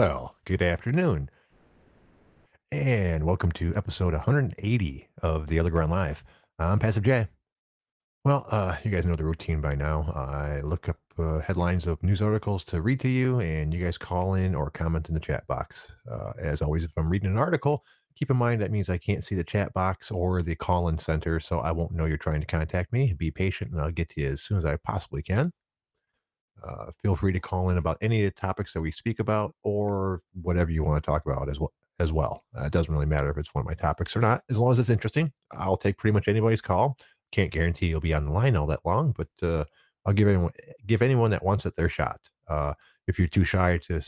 Well, good afternoon, and welcome to episode 180 of The OtherGround Live. I'm Passive J. Well, uh, you guys know the routine by now. I look up uh, headlines of news articles to read to you, and you guys call in or comment in the chat box. Uh, as always, if I'm reading an article, keep in mind that means I can't see the chat box or the call in center, so I won't know you're trying to contact me. Be patient, and I'll get to you as soon as I possibly can. Uh, feel free to call in about any of the topics that we speak about or whatever you want to talk about as well. As well, uh, it doesn't really matter if it's one of my topics or not, as long as it's interesting. I'll take pretty much anybody's call. Can't guarantee you'll be on the line all that long, but uh, I'll give anyone give anyone that wants it their shot. Uh, if you're too shy to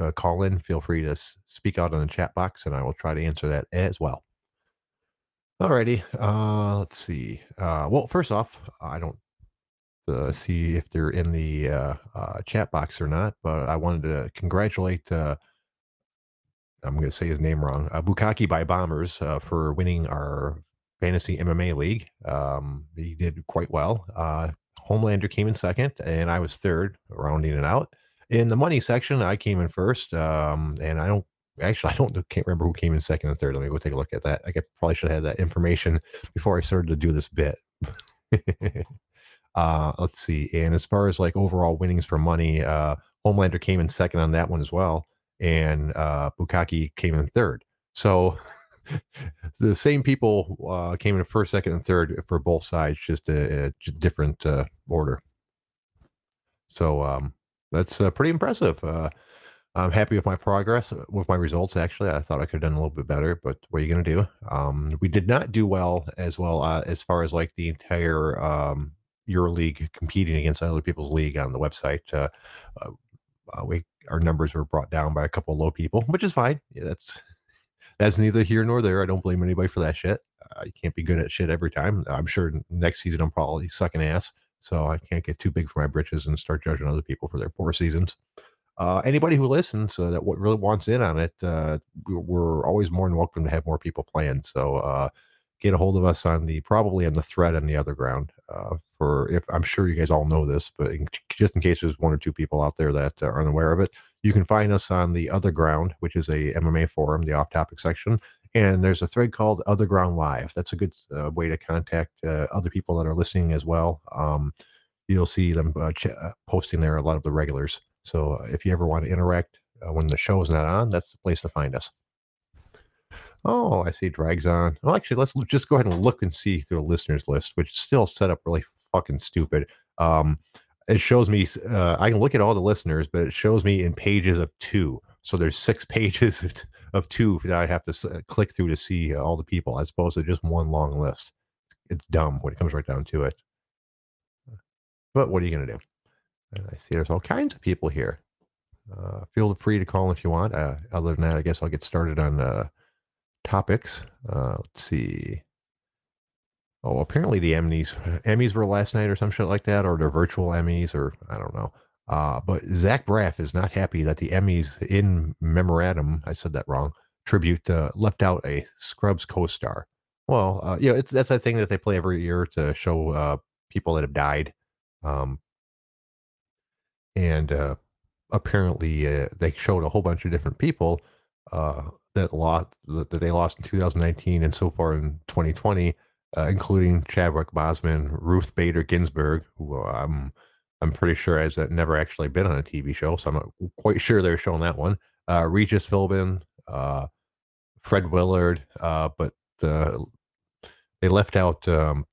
uh, call in, feel free to s- speak out on the chat box, and I will try to answer that as well. Alrighty, uh, let's see. Uh, well, first off, I don't uh, see if they're in the uh, uh, chat box or not, but I wanted to congratulate. Uh, I'm going to say his name wrong. Uh, Bukaki by Bombers uh, for winning our fantasy MMA league. Um, he did quite well. Homelander came in second, and I was third, rounding it out. In the money section, I came in first, um, and I don't actually I don't can't remember who came in second and third. Let me go take a look at that. I probably should have had that information before I started to do this bit. Uh, let's see. And as far as like overall winnings for money, uh, Homelander came in second on that one as well, and uh, Bukaki came in third. So the same people uh, came in first, second, and third for both sides, just a, a different uh, order. So um, that's uh, pretty impressive. Uh, I'm happy with my progress, uh, with my results. Actually, I thought I could have done a little bit better, but what are you going to do? Um, we did not do well as well uh, as far as like the entire um, your league competing against other people's league on the website. Uh, uh, uh, we our numbers were brought down by a couple of low people, which is fine. Yeah, that's that's neither here nor there. I don't blame anybody for that shit. Uh, you can't be good at shit every time. I'm sure next season I'm probably sucking ass, so I can't get too big for my britches and start judging other people for their poor seasons. Uh, anybody who listens uh, that really wants in on it, uh, we're, we're always more than welcome to have more people playing. So uh, get a hold of us on the probably on the thread on the other ground. Uh, for if I'm sure you guys all know this, but in, just in case there's one or two people out there that are unaware of it, you can find us on the other ground, which is a MMA forum, the off-topic section, and there's a thread called OtherGround Live. That's a good uh, way to contact uh, other people that are listening as well. Um, you'll see them uh, ch- uh, posting there a lot of the regulars. So uh, if you ever want to interact when the show is not on, that's the place to find us. Oh, I see drags on. Well, actually, let's just go ahead and look and see through the listeners list, which is still set up really fucking stupid. Um, it shows me, uh, I can look at all the listeners, but it shows me in pages of two. So there's six pages of, of two that I have to uh, click through to see all the people as opposed to just one long list. It's dumb when it comes right down to it. But what are you going to do? I see there's all kinds of people here. Uh, feel free to call if you want. Uh, other than that, I guess I'll get started on uh, topics. Uh, let's see. Oh, apparently the Emmys Emmys were last night or some shit like that, or they're virtual Emmys, or I don't know. Uh, but Zach Braff is not happy that the Emmys in memorandum, I said that wrong, tribute uh, left out a Scrubs co-star. Well, uh, yeah, it's that's a thing that they play every year to show uh, people that have died. Um, and uh, apparently uh, they showed a whole bunch of different people uh, that lost that they lost in 2019 and so far in 2020, uh, including Chadwick Boseman, Ruth Bader Ginsburg, who uh, I'm I'm pretty sure has uh, never actually been on a TV show, so I'm not quite sure they're showing that one. Uh, Regis Philbin, uh, Fred Willard, uh, but they left out um,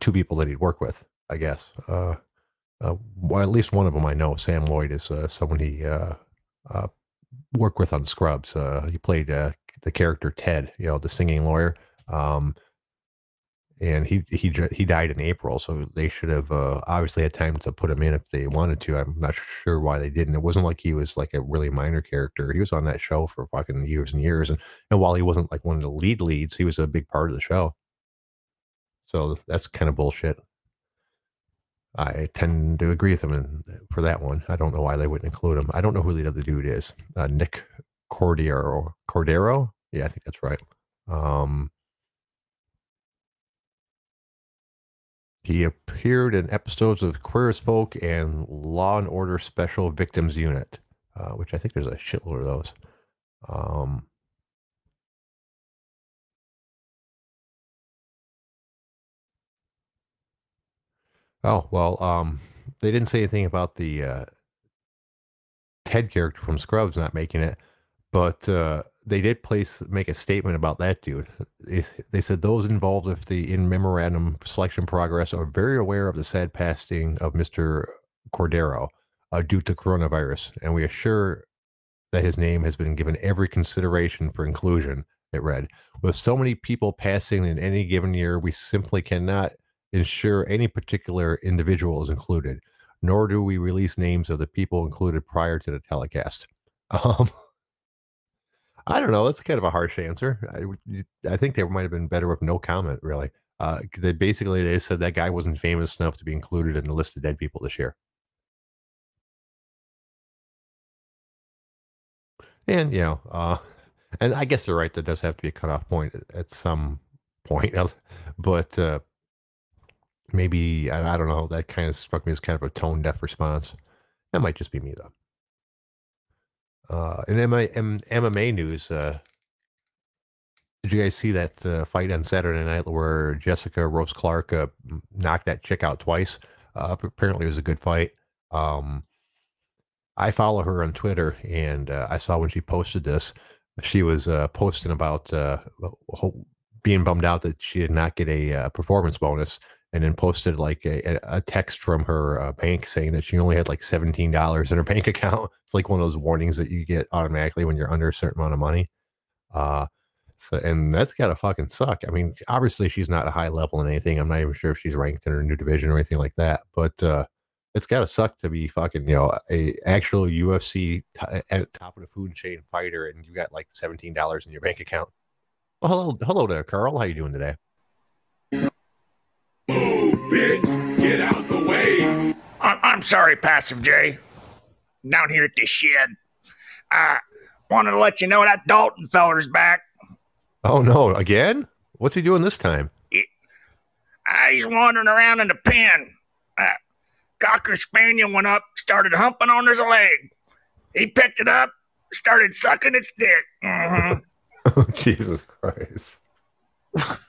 two people that he'd work with, I guess. Well, at least one of them I know. Sam Lloyd is someone he worked with on Scrubs. Uh, he played uh, the character Ted, you know, the singing lawyer. Um, and he he he died in April, so they should have uh, obviously had time to put him in if they wanted to. I'm not sure why they didn't. It wasn't like he was like a really minor character. He was on that show for fucking years and years, and and while he wasn't like one of the lead leads, he was a big part of the show. So that's kind of bullshit. I tend to agree with them in, for that one. I don't know why they wouldn't include him. I don't know who the other dude is. Uh, Nick Cordero. Cordero? Yeah, I think that's right. Um, he appeared in episodes of Queer as Folk and Law and Order Special Victims Unit. uh, which I think there's a shitload of those. Um, oh well, um, they didn't say anything about the uh, Ted character from Scrubs not making it, but uh, they did place make a statement about that dude. They, they said those involved with the in memorandum selection progress are very aware of the sad passing of Mr. Cordero uh, due to coronavirus, and we assure that his name has been given every consideration for inclusion. It read, with so many people passing in any given year, we simply cannot ensure any particular individual is included, nor do we release names of the people included prior to the telecast. Um, I don't know. That's kind of a harsh answer. I, I think they might have been better with no comment, really. Uh, they basically they said that guy wasn't famous enough to be included in the list of dead people this year. And you know, uh, and I guess they're right. There does have to be a cutoff point at, some point, but uh, maybe I, I, don't know. That kind of struck me as kind of a tone deaf response. That might just be me though. Uh, MMA news, uh, did you guys see that uh, fight on Saturday night where Jessica Rose Clark uh, knocked that chick out twice? Uh, apparently, it was a good fight. Um, I follow her on Twitter, and uh, I saw when she posted this, she was uh, posting about uh, being bummed out that she did not get a performance bonus, and then posted like a, a text from her uh, bank saying that she only had like seventeen dollars in her bank account. It's like one of those warnings that you get automatically when you're under a certain amount of money. Uh, so, and that's gotta fucking suck. I mean, obviously she's not a high level in anything. I'm not even sure if she's ranked in her new division or anything like that, but it's gotta suck to be fucking you know a actual UFC t- at top of the food chain fighter, and you got like seventeen dollars in your bank account. Well, hello, hello there, Carl. How you doing today? Way! I'm sorry, Passive J. Down here at the shed, I wanted to let you know that Dalton feller's back. Oh no, again? What's he doing this time? He, uh, he's wandering around in the pen. Uh, Cocker Spaniel went up, started humping on his leg. He picked it up, started sucking its dick. Mm-hmm. oh, Jesus Christ.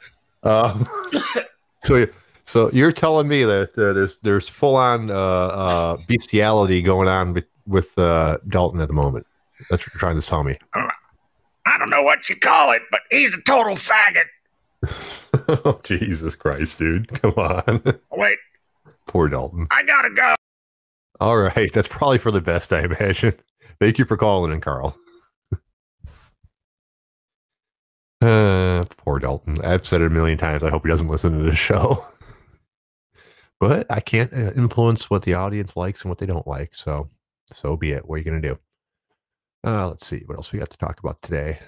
um, so, so you're telling me that uh, there's there's full on uh, uh, bestiality going on with with uh, Dalton at the moment. That's what you're trying to tell me. I don't know what you call it, but he's a total faggot. oh, Jesus Christ, dude! Come on. Wait, Poor Dalton. I gotta go. All right. That's probably for the best, I imagine. Thank you for calling in, Carl. uh, poor Dalton. I've said it a million times. I hope he doesn't listen to the show. But I can't uh, influence what the audience likes and what they don't like. So, so be it. What are you going to do? Uh, let's see. What else we got to talk about today?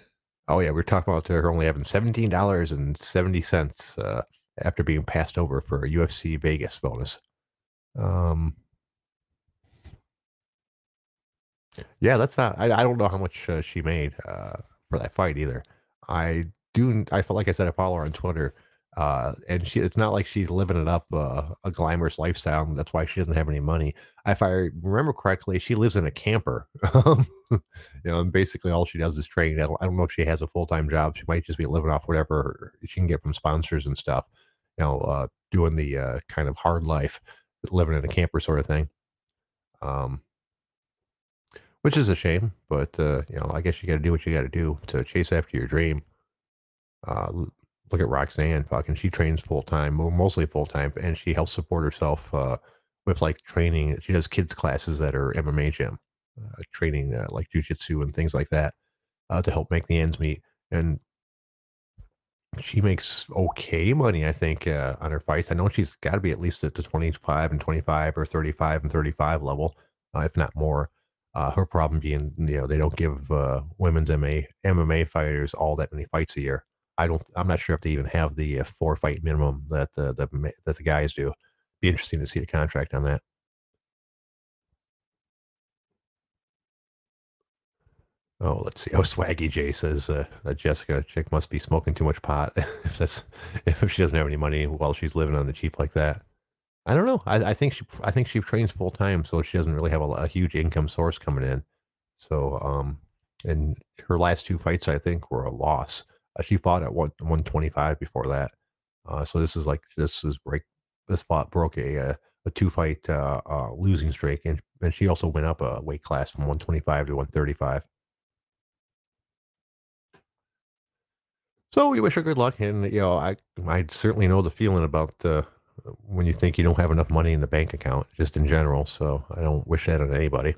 Oh, yeah. We are talking about her only having $17.70 uh, after being passed over for a UFC Vegas bonus. Um, yeah, that's not. I, I don't know how much uh, she made uh, for that fight either. I do. I felt like I said I follow her on Twitter, uh, and she. It's not like she's living it up uh, a glamorous lifestyle. That's why she doesn't have any money. If I remember correctly, she lives in a camper. you know, and basically all she does is train. I don't, know if she has a full time job. She might just be living off whatever she can get from sponsors and stuff. You know, uh, doing the uh, kind of hard life living in a camper sort of thing. Um, which is a shame, but uh, you know, I guess you got to do what you got to do to chase after your dream. Uh, look at Roxanne, fucking, she trains full time, mostly full time, and she helps support herself uh, with like training. She does kids classes at her MMA gym, uh, training uh, like jujitsu and things like that uh, to help make the ends meet. And she makes okay money, I think, uh, on her fights. I know she's got to be at least at the 25 and 25 or 35 and 35 level, uh, if not more. Her problem being, you know, they don't give women's MMA, MMA fighters all that many fights a year. I don't. I'm not sure if they even have the uh, four fight minimum that the, the that the guys do. Be interesting to see the contract on that. Oh, let's see. Oh, Swaggy J says uh, that Jessica chick must be smoking too much pot if that's if she doesn't have any money while she's living on the cheap like that. I don't know. I, I think she I think she trains full time, so she doesn't really have a, a, huge income source coming in. So, um, and her last two fights, I think, were a loss. Uh, she fought at one 125 before that. Uh, so this is like this is break. This fought broke a a, a two fight uh, uh, losing streak, and and she also went up a weight class from 125 to 135. So we wish her good luck, and you know, I I certainly know the feeling about uh, when you think you don't have enough money in the bank account, just in general. So I don't wish that on anybody.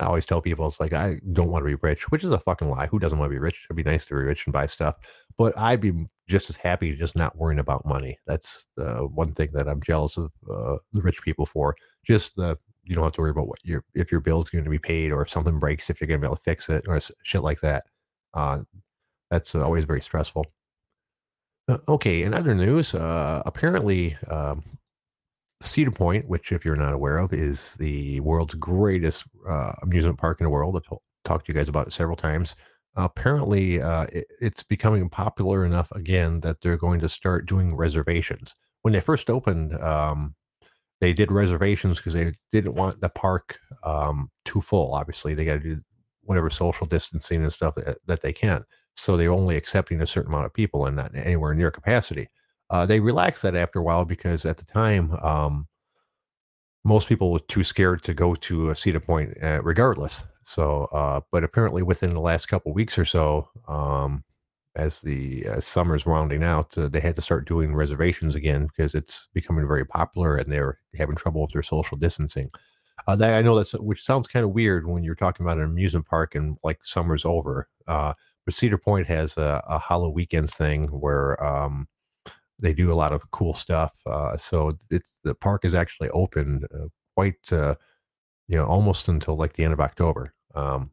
I always tell people it's like I don't want to be rich, which is a fucking lie. Who doesn't want to be rich? It'd be nice to be rich and buy stuff, but I'd be just as happy just not worrying about money. That's the one thing that I'm jealous of uh, the rich people for. Just the you don't have to worry about what your if your bill's going to be paid or if something breaks, if you're going to be able to fix it or shit like that. Uh, that's always very stressful. Uh, okay, in other news, uh, apparently um, Cedar Point, which, if you're not aware of, is the world's greatest uh, amusement park in the world. I've talked to you guys about it several times. apparently, uh, it, it's becoming popular enough again that they're going to start doing reservations. When they first opened, um, they did reservations because they didn't want the park um, too full. Obviously, they got to do whatever social distancing and stuff that, that they can. So they're only accepting a certain amount of people and not anywhere near capacity. Uh, they relaxed that after a while because at the time, um, most people were too scared to go to a Cedar Point, uh, regardless. So, uh, but apparently, within the last couple weeks or so, um, as the uh, summer's rounding out, uh, they had to start doing reservations again because it's becoming very popular and they're having trouble with their social distancing. Uh, that I know that's which sounds kind of weird when you're talking about an amusement park and like summer's over. Uh, but Cedar Point has a, a HalloWeekends thing where um, they do a lot of cool stuff. Uh, so it's the park is actually open uh, quite, uh, you know, almost until like the end of October. Um,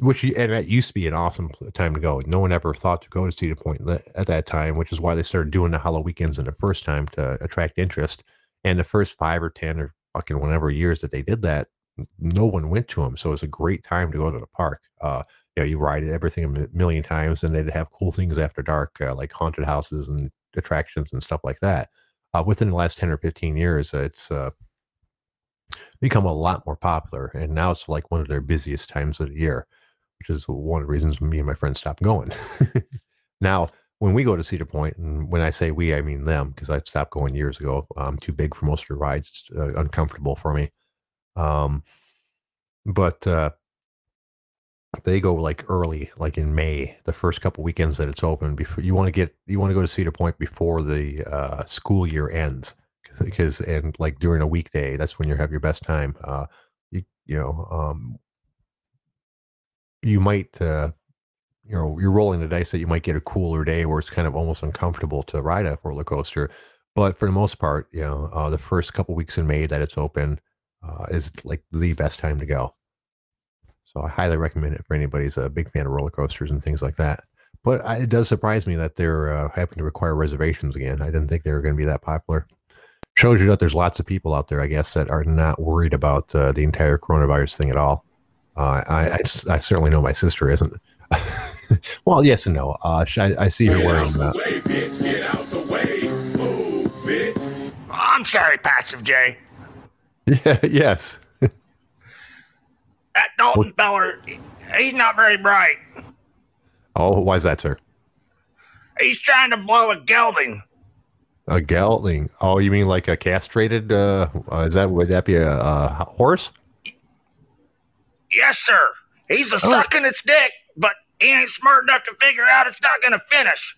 which and that used to be an awesome time to go. No one ever thought to go to Cedar Point at that time, which is why they started doing the HalloWeekends in the first time to attract interest. And the first five or ten or fucking whatever years that they did that, no one went to them. So it was a great time to go to the park. Uh, you know, you ride everything a million times, and they'd have cool things after dark, uh, like haunted houses and attractions and stuff like that. Uh, within the last 10 or 15 years, uh, it's uh, become a lot more popular. And now it's like one of their busiest times of the year, which is one of the reasons me and my friends stopped going. now, when we go to Cedar Point, and when I say we, I mean them, because I stopped going years ago. I'm too big for most of the rides. It's uh, uncomfortable for me. Um, but uh, they go like early, like in May, the first couple weekends that it's open. Before you want to get, you want to go to Cedar Point before the uh, school year ends, because and like during a weekday, that's when you have your best time. Uh, you you know, um, you might, uh, you know, you're rolling the dice that you might get a cooler day where it's kind of almost uncomfortable to ride a roller coaster. But for the most part, you know, uh, the first couple weeks in May that it's open uh, is like the best time to go. So I highly recommend it for anybody who's a big fan of roller coasters and things like that. But I, it does surprise me that they're uh, having to require reservations again. I didn't think they were going to be that popular. Shows you that there's lots of people out there, I guess, that are not worried about uh, the entire coronavirus thing at all. Uh, I, I, I, certainly know my sister isn't. well, yes and no. Uh, I, I see her wearing that. I'm sorry, Passive J. Yeah, yes. That Dalton feller, he's not very bright. Oh, why is that, sir? He's trying to blow a gelding. A gelding? Oh, you mean like a castrated? Uh, uh is that would that be a, a horse? Yes, sir. He's a oh. sucking its dick, but he ain't smart enough to figure out it's not going to finish.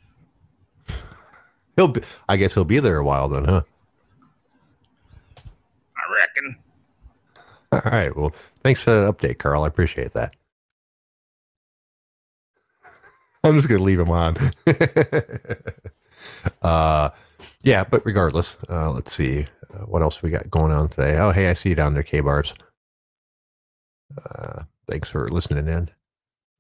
He'll be. I guess he'll be there a while then, huh? I reckon. All right. Well, thanks for that update, Carl. I appreciate that. I'm just gonna leave him on. uh, yeah, but regardless, uh, let's see uh, what else we got going on today. Oh, hey, I see you down there, K Bars. Uh, thanks for listening in.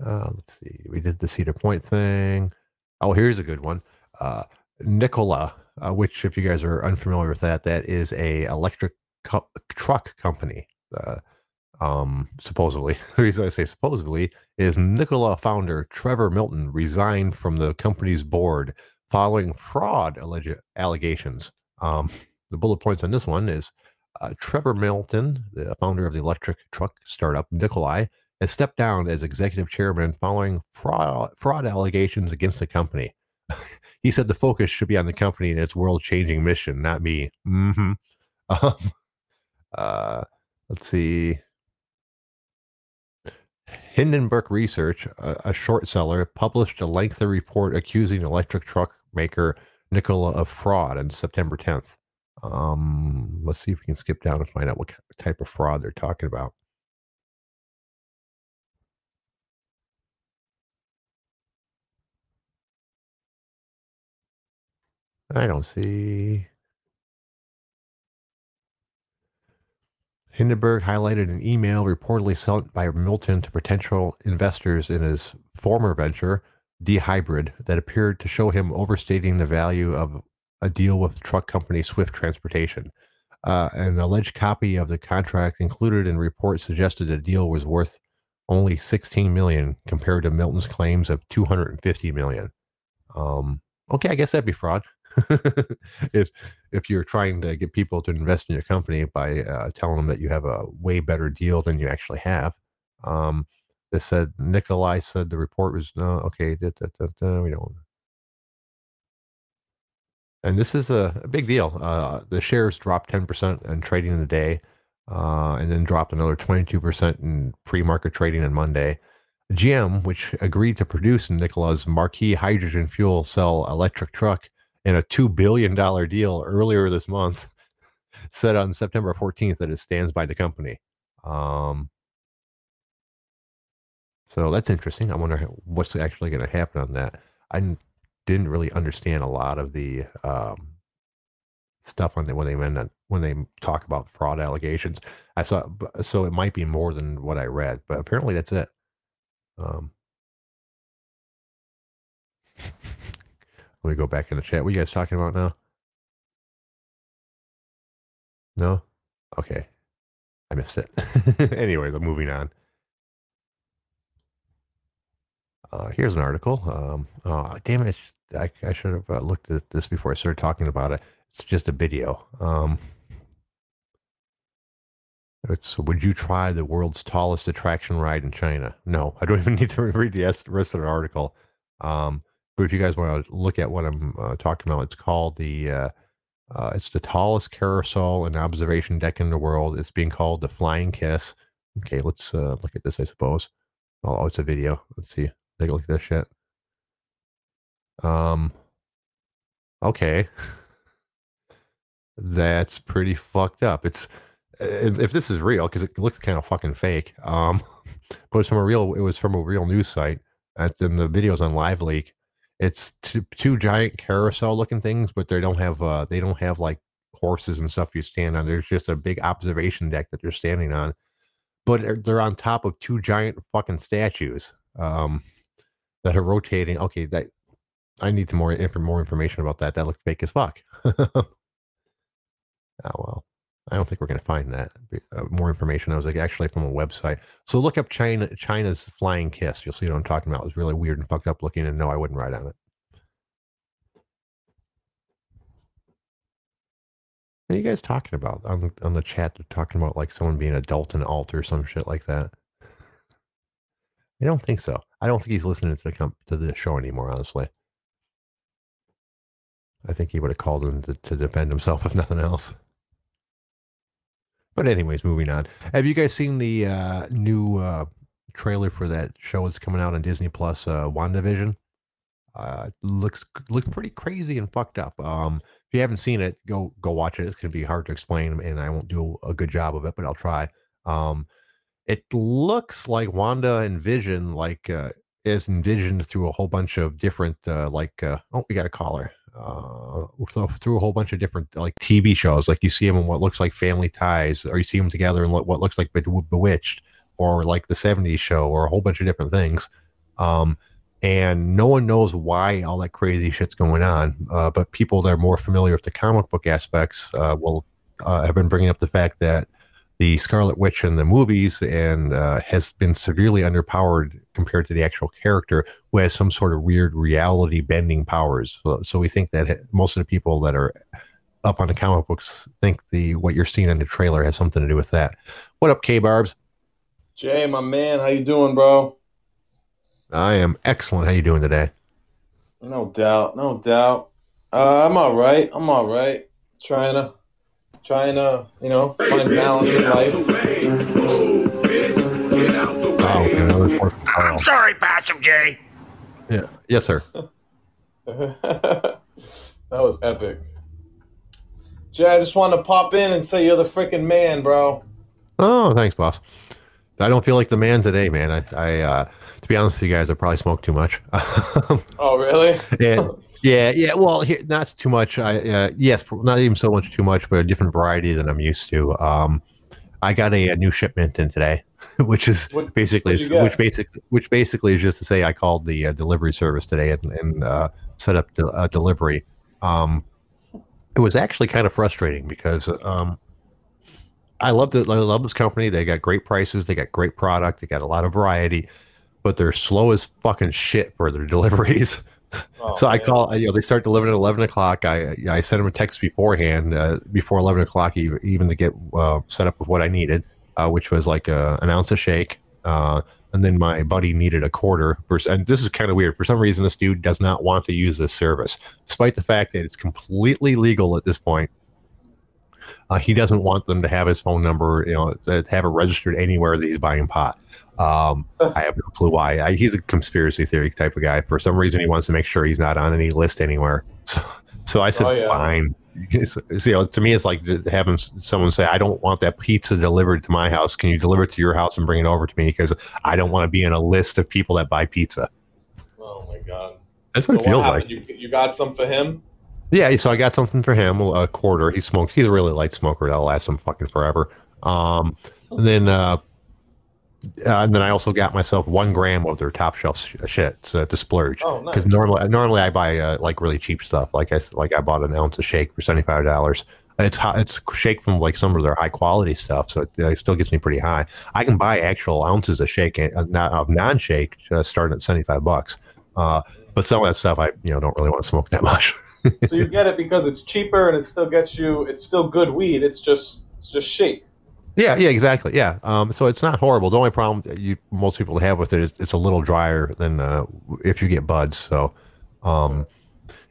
Uh, let's see, we did the Cedar Point thing. Oh, here's a good one. Uh, Nikola, uh, which, if you guys are unfamiliar with that, that is a electric co- truck company uh, um, supposedly, the reason I say supposedly is Nikola founder Trevor Milton resigned from the company's board following fraud alleged allegations. Um, the bullet points on this one is uh, Trevor Milton, the founder of the electric truck startup Nikola, has stepped down as executive chairman following fraud, fraud allegations against the company. he said the focus should be on the company and its world changing mission, not me. Mm-hmm. Um, uh, let's see. Hindenburg Research, a, a, short seller, published a lengthy report accusing electric truck maker Nikola of fraud on September 10th. Um, let's see if we can skip down and find out what type of fraud they're talking about. I don't see. Hindenburg highlighted an email reportedly sent by Milton to potential investors in his former venture, dHybrid, that appeared to show him overstating the value of a deal with truck company Swift Transportation. Uh, an alleged copy of the contract included in report suggested the deal was worth only 16 million compared to Milton's claims of 250 million. Um, okay, I guess that'd be fraud. if if you're trying to get people to invest in your company by uh, telling them that you have a way better deal than you actually have. Um, they said Nikola said the report was no okay. Da, da, da, we don't. And this is a, a big deal. Uh, the shares dropped 10% in trading in the day, uh, and then dropped another 22% in pre-market trading on Monday. GM, which agreed to produce Nikola's marquee hydrogen fuel cell electric truck, in a $2 billion deal earlier this month, said on September 14th that it stands by the company. Um, so that's interesting. I wonder what's actually going to happen on that. I didn't really understand a lot of the um, stuff on the, when they meant when they talk about fraud allegations. I saw so it might be more than what I read, but apparently that's it. Um, Let me go back in the chat. What are you guys talking about now? No? Okay. I missed it. Anyways, I'm moving on. Uh, here's an article. Um, oh, damn it. I, I should have uh, looked at this before I started talking about it. It's just a video. Um, would you try the world's tallest attraction ride in China? No, I don't even need to read the rest of the article. Um, but if you guys want to look at what I'm uh, talking about, it's called the uh, uh, it's the tallest carousel and observation deck in the world. It's being called the Flying Kiss. Okay, let's uh, look at this. I suppose. Oh, oh, it's a video. Let's see. Take a look at this shit. Um. Okay. That's pretty fucked up. It's if, if this is real because it looks kind of fucking fake. Um, but it's from a real. It was from a real news site. That's in the videos on LiveLeak it's two, two giant carousel looking things, but they don't have uh they don't have like horses and stuff you stand on. There's just a big observation deck that they're standing on, but they're on top of two giant fucking statues um that are rotating. Okay, that I need to more more information about that. That looked fake as fuck. oh well. I don't think we're going to find that. Uh, more information. I was like actually from a website. So look up China China's Flying Kiss. You'll see what I'm talking about. It was really weird and fucked up looking, and no, I wouldn't ride on it. What are you guys talking about on on the chat? They're talking about like someone being adult and alt or some shit like that. I don't think so. I don't think he's listening to the comp- to the show anymore. Honestly, I think he would have called him to, to defend himself if nothing else. But anyways, moving on. Have you guys seen the uh, new uh, trailer for that show that's coming out on Disney Plus, uh, WandaVision? Uh, looks looks pretty crazy and fucked up. Um, if you haven't seen it, go go watch it. It's gonna be hard to explain, and I won't do a good job of it, but I'll try. Um, it looks like Wanda and Vision like uh, is envisioned through a whole bunch of different uh, like uh, oh we got a caller uh, through a whole bunch of different like TV shows. Like you see them in what looks like Family Ties, or you see them together in what, what looks like Bewitched, or like the '70s show, or a whole bunch of different things. Um, and no one knows why all that crazy shit's going on. Uh, but people that are more familiar with the comic book aspects uh, will uh, have been bringing up the fact that the Scarlet Witch in the movies and uh, has been severely underpowered compared to the actual character, who has some sort of weird reality bending powers. So, so we think that most of the people that are up on the comic books think the what you're seeing in the trailer has something to do with that. What up, K Barbs? Jay, my man, how you doing, bro? I am excellent. How you doing today? No doubt, no doubt. Uh, I'm all right. I'm all right. Trying to, trying to, you know, find balance in life. Oh, okay, another report from Carl. I'm sorry, Possum Jay. Yeah. Yes, sir. that was epic. Jay, I just wanted to pop in and say you're the freaking man, bro. Oh, thanks, boss. I don't feel like the man today, man. I, I uh, to be honest with you guys, I probably smoked too much. Oh, really? and yeah, yeah. Well, here, not too much. I uh, yes, not even so much too much, but a different variety than I'm used to. Um, I got a, a new shipment in today, which is What- basically what'd you get? which basically which basically is just to say I called the uh, delivery service today and, and uh, set up de- a delivery. Um, it was actually kind of frustrating because um, I love the I love this company. They got great prices. They got great product. They got a lot of variety, but they're slow as fucking shit for their deliveries. Oh, so I man. call, you know, they start delivering at eleven o'clock. I I sent them a text beforehand, uh, before eleven o'clock, even, even to get uh, set up with what I needed, uh, which was like a, an ounce of shake, uh, and then my buddy needed a quarter. For, and this is kind of weird. For some reason, this dude does not want to use this service, despite the fact that it's completely legal at this point. Uh, he doesn't want them to have his phone number, you know, to have it registered anywhere that he's buying pot. Um, I have no clue why. I, he's a conspiracy theory type of guy. For some reason, he wants to make sure he's not on any list anywhere. So, so I said, Oh, yeah. fine. It's- it's, you know, to me, it's like having someone say, "I don't want that pizza delivered to my house. Can you deliver it to your house and bring it over to me? Because I don't want to be in a list of people that buy pizza." Oh my god. That's So what it feels what like. You, you got some for him? Yeah, so I got something for him, a quarter. He smokes. He's a really light smoker. That'll last him fucking forever. Um, and then, uh, uh, and then I also got myself one gram of their top shelf sh- shit uh, to splurge. Oh, nice. Because normally, normally I buy uh, like really cheap stuff. Like I like I bought an ounce of shake for seventy five dollars. It's it's shake from like some of their high quality stuff, so it, uh, still gets me pretty high. I can buy actual ounces of shake, uh, not of non shake, uh, starting at seventy five bucks. Uh, but some of that stuff I you know don't really want to smoke that much. so you get it because it's cheaper and it still gets you. It's still good weed. It's just it's just shake. Yeah, yeah, exactly. Yeah. Um, so it's not horrible. The only problem that you most people have with it is it's a little drier than uh, if you get buds. So, um,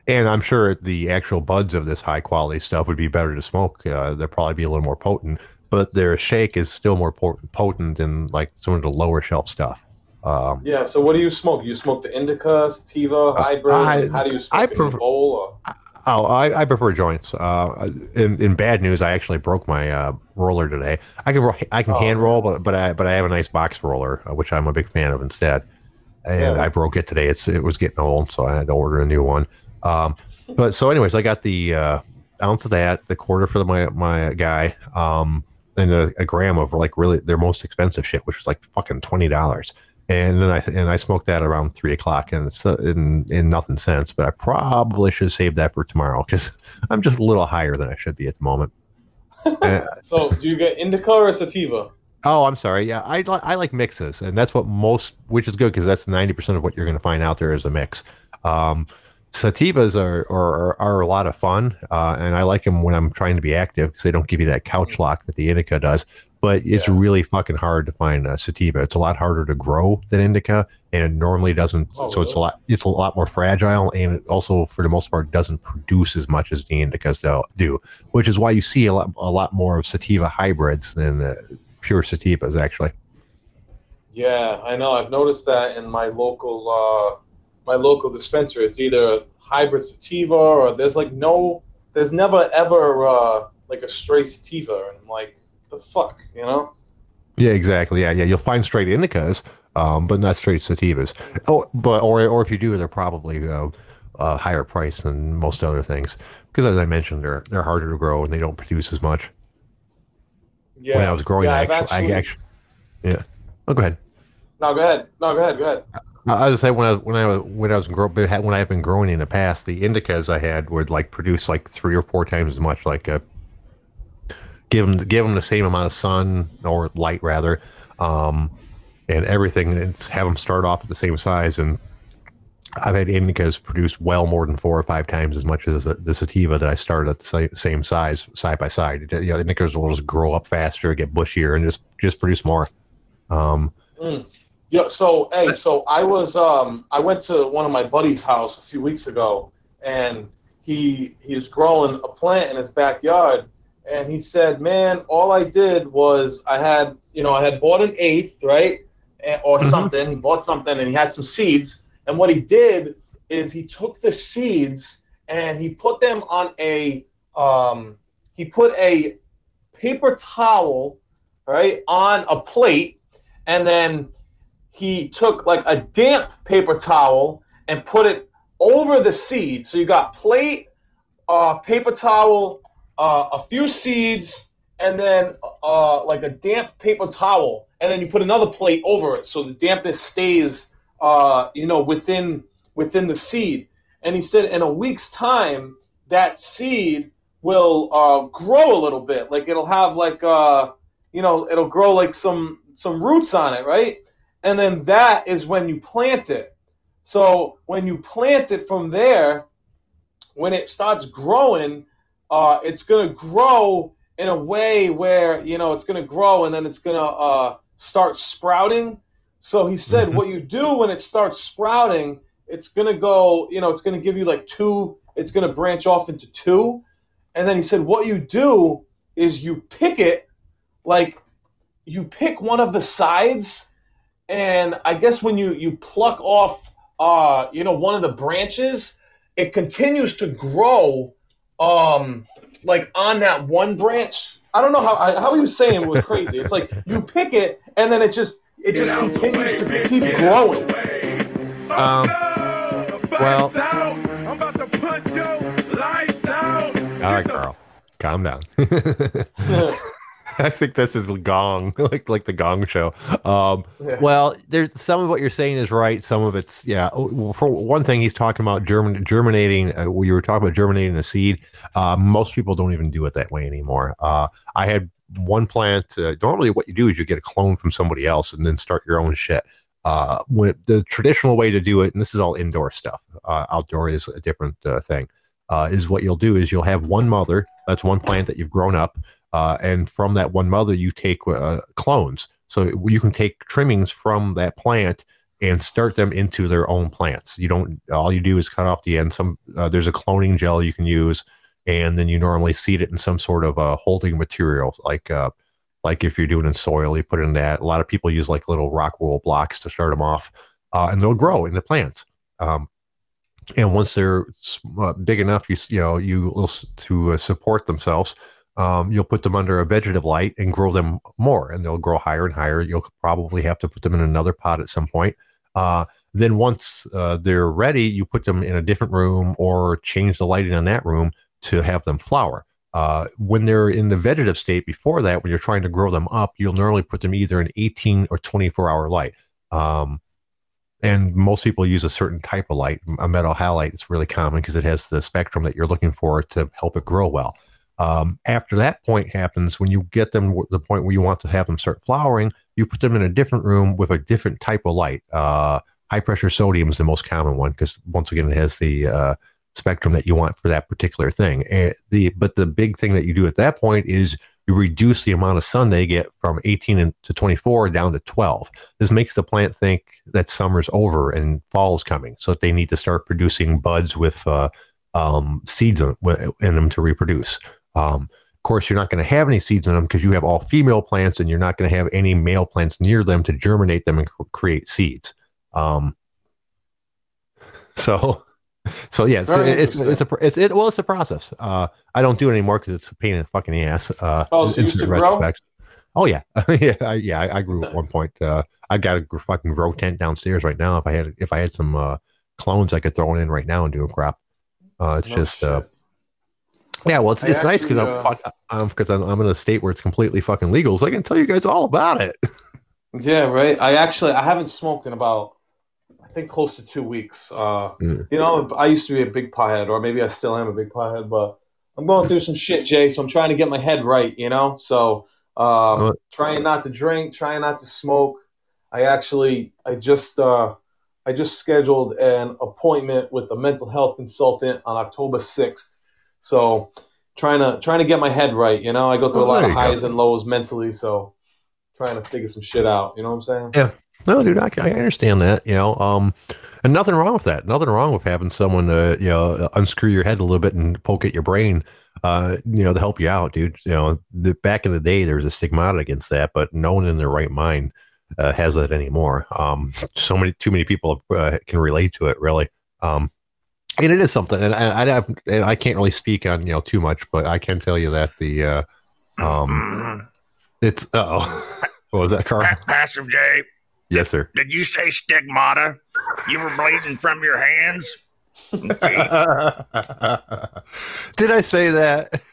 and I'm sure the actual buds of this high quality stuff would be better to smoke. Uh, they'll probably be a little more potent, but their shake is still more potent than like some of the lower shelf stuff. Um, Yeah. So what do you smoke? You smoke the indica, sativa, hybrid. Uh, I- How do you smoke I it? In prefer- a bowl or? Oh, I, I prefer joints. Uh, in, in bad news, I actually broke my uh, roller today. I can I can Oh. hand roll, but but I but I have a nice box roller, uh, which I'm a big fan of instead. And Yeah. I broke it today. It's it was getting old, so I had to order a new one. Um, but so, anyways, I got the uh, ounce of that, the quarter for my my guy, um, and a, a gram of like really their most expensive shit, which was like fucking twenty dollars. And then I and I smoked that around three o'clock, and it's uh, in in nothing since. But I probably should save that for tomorrow because I'm just a little higher than I should be at the moment. So do you get indica or sativa? oh, I'm sorry. Yeah, I li- I like mixes, and that's what most, which is good because that's ninety percent of what you're going to find out there is a mix. Um, sativas are, are are a lot of fun, uh, and I like them when I'm trying to be active because they don't give you that couch lock that the indica does. But it's Yeah. really fucking hard to find a sativa. It's a lot harder to grow than indica, and it normally doesn't. Oh, so it's a lot. It's a lot more fragile, and it also, for the most part, doesn't produce as much as the indicas do- do. Which is why you see a lot a lot more of sativa hybrids than uh, pure sativas, actually. Yeah, I know. I've noticed that in my local uh, my local dispensary. It's either hybrid sativa or there's like no, there's never ever uh, like a straight sativa, and I'm like, the fuck, you know? Yeah, exactly. Yeah, yeah. You'll find straight indicas, um, but not straight sativas. Oh, but or or if you do, they're probably uh, uh, higher price than most other things because, as I mentioned, they're they're harder to grow and they don't produce as much. Yeah. when I was growing, yeah, I I've actually, I actually, yeah. Oh, go ahead. No, go ahead. No, go ahead. Go ahead. I was say when I when I was when I was grow, when I've been growing in the past, the indicas I had would like produce like three or four times as much. Like uh, give them give them the same amount of sun or light rather, um, and everything, and have them start off at the same size. And I've had indicas produce well more than four or five times as much as the, the sativa that I started at the same size side by side. You know, indicas will just grow up faster, get bushier, and just just produce more. Um, Mm. Yeah. So hey, so I was um I went to one of my buddy's house a few weeks ago, and he he's growing a plant in his backyard, and he said, "Man, all I did was I had you know I had bought an eighth right, and, or Mhm. something. He bought something and he had some seeds, and what he did is he took the seeds and he put them on a um he put a paper towel right on a plate and then he took like a damp paper towel and put it over the seed. So you got plate, uh, paper towel, uh, a few seeds, and then uh, like a damp paper towel, and then you put another plate over it so the dampness stays, uh, you know, within within the seed. And he said in a week's time that seed will uh, grow a little bit, like it'll have like uh, you know, it'll grow like some some roots on it, right? And then that is when you plant it. So when you plant it from there, when it starts growing, uh, it's gonna grow in a way where you know it's gonna grow and then it's gonna uh, start sprouting. So he said, Mhm. what you do when it starts sprouting, it's gonna go, you know, it's gonna give you like two. It's gonna branch off into two, and then he said, what you do is you pick it, like you pick one of the sides and I guess when you you pluck off uh you know one of the branches, it continues to grow um like on that one branch. I don't know how I, how he was saying it was crazy. It's like you pick it and then it just it just continues to keep growing. Um, well- I'm about to punch your lights out. all right, Carl, calm down. I think this is gong, like like the Gong Show. Um, well, there's some of what you're saying is right. Some of it's yeah. Oh, For one thing, he's talking about germin- germinating. Uh, you were talking about germinating a seed. Uh, most people don't even do it that way anymore. Uh, I had one plant. Uh, normally, what you do is you get a clone from somebody else and then start your own shit. Uh, when the traditional way to do it, and this is all indoor stuff. Uh, outdoor is a different uh, thing. Uh, is what you'll do is you'll have one mother. That's one plant that you've grown up. Uh, and from that one mother, you take uh, clones. So you can take trimmings from that plant and start them into their own plants. You don't. All you do is cut off the end. Some uh, there's a cloning gel you can use, and then you normally seed it in some sort of uh, holding material, like uh, like if you're doing in soil, you put in that. A lot of people use like little rock wool blocks to start them off, uh, and they'll grow in the plants. Um, and once they're uh, big enough, you you know you to uh, support themselves um, you'll put them under a vegetative light and grow them more, and they'll grow higher and higher. You'll probably have to put them in another pot at some point. Uh, then once uh, they're ready, you put them in a different room or change the lighting on that room to have them flower. Uh, when they're in the vegetative state before that, when you're trying to grow them up, you'll normally put them either in 18 or 24 hour light. Um, and most people use a certain type of light, a metal halide. It's really common because it has the spectrum that you're looking for to help it grow well. Um, after that point happens, when you get them to the point where you want to have them start flowering, you put them in a different room with a different type of light. Uh, high pressure sodium is the most common one because once again, it has the uh, spectrum that you want for that particular thing. And the but the big thing that you do at that point is you reduce the amount of sun they get from 18 and- to 24 down to 12. This makes the plant think that summer's over and fall's coming, so that they need to start producing buds with uh, um, seeds in them to reproduce. Um, of course, you're not going to have any seeds in them because you have all female plants, and you're not going to have any male plants near them to germinate them and cr- create seeds. Um, so, so yeah, it's it's, it's a it's it well, it's a process. Uh, I don't do it anymore because it's a pain in the fucking ass. Uh, Oh, so in grow? Oh yeah, yeah, I, yeah. I, I grew at one point. Uh, I got a fucking grow tent downstairs right now. If I had if I had some uh, clones, I could throw it in right now and do a crop. Uh, it's No just uh, shit. Yeah, well, it's, I it's nice because I'm, uh, I'm because I'm, I'm in a state where it's completely fucking legal, so I can tell you guys all about it. Yeah, right. I actually I haven't smoked in about I think close to two weeks. Uh, Mm. You know, I used to be a big pothead, or maybe I still am a big pothead, but I'm going through some shit, Jay. So I'm trying to get my head right. You know, so um, What? trying not to drink, trying not to smoke. I actually I just uh, I just scheduled an appointment with a mental health consultant on October sixth. So trying to trying to get my head right. You know, I go through Oh, a lot of you go. highs and lows mentally, so trying to figure some shit out. You know what I'm saying? Yeah. No, dude, I, I understand that. You know, um, and nothing wrong with that. Nothing wrong with having someone, uh, you know, unscrew your head a little bit and poke at your brain, uh, you know, to help you out, dude. You know, the, back in the day, there was a stigmata against that, but no one in their right mind uh, has that anymore. Um, so many, too many people uh, can relate to it, really. Um, and it is something, and I, I, and I can't really speak on you know too much, but I can tell you that the uh, um, it's oh, what was that, Carl? Passive J, Yes, sir. did you say stigmata? You were bleeding from your hands? did I say that?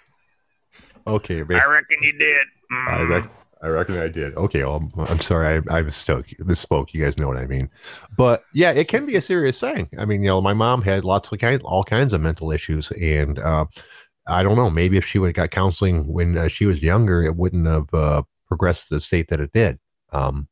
Okay, man. I reckon you did. I, Mhm. I reckon I did. Okay, well, I'm, sorry. I, I misspoke. misspoke. You guys know what I mean. But yeah, it can be a serious thing. I mean, you know, my mom had lots of kind, all kinds of mental issues, and uh, I don't know. Maybe if she would have got counseling when uh, she was younger, it wouldn't have uh, progressed to the state that it did. Um,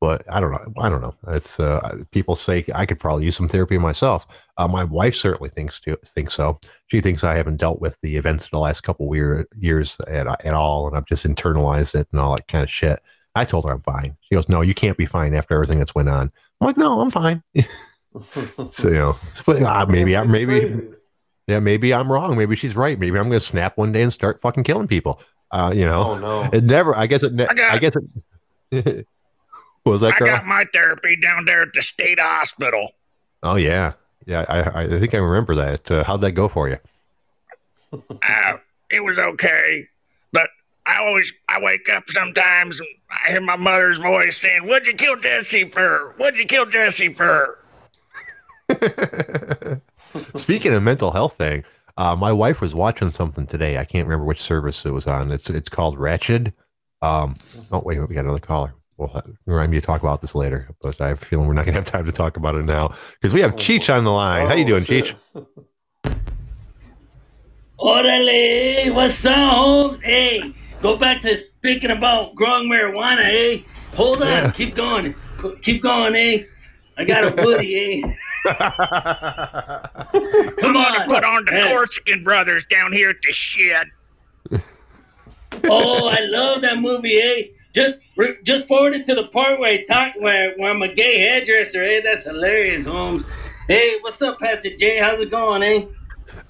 but I don't know. I don't know. It's uh, people say I could probably use some therapy myself. Uh, my wife certainly thinks to thinks so. She thinks I haven't dealt with the events of the last couple weird years at at all, and I've just internalized it and all that kind of shit. I told her I'm fine. She goes, "No, you can't be fine after everything that's went on." I'm like, "No, I'm fine." so you know, uh, maybe I maybe yeah, maybe I'm wrong. Maybe she's right. Maybe I'm going to snap one day and start fucking killing people. Uh, you know, Oh no. it never. I guess it. Ne- I got- I guess it. what was that, I got my therapy down there at the state hospital. Oh yeah, yeah. I I think I remember that. Uh, how'd that go for you? Uh, it was okay, but I always I wake up sometimes and I hear my mother's voice saying, "What'd you kill Jesse for? What'd you kill Jesse for?" Speaking of mental health thing, uh, my wife was watching something today. I can't remember which service it was on. It's it's called Ratched. Um, oh wait, we got another caller. We'll have, remind me to talk about this later, but I have a feeling we're not going to have time to talk about it now because we have Cheech on the line. How you Oh, doing, shit. Cheech? Orale, what's up, Holmes? Hey, go back to speaking about growing marijuana, eh? Hold on, Yeah. keep going. Keep going, eh? I got a woody, eh? Come on. Put on the Hey. Corsican brothers down here at the shed. Oh, I love that movie, eh? Just just forward it to the part where I talk where, where I'm a gay hairdresser, Hey, That's hilarious, Holmes. Hey, what's up, Pastor Jay? How's it going, eh?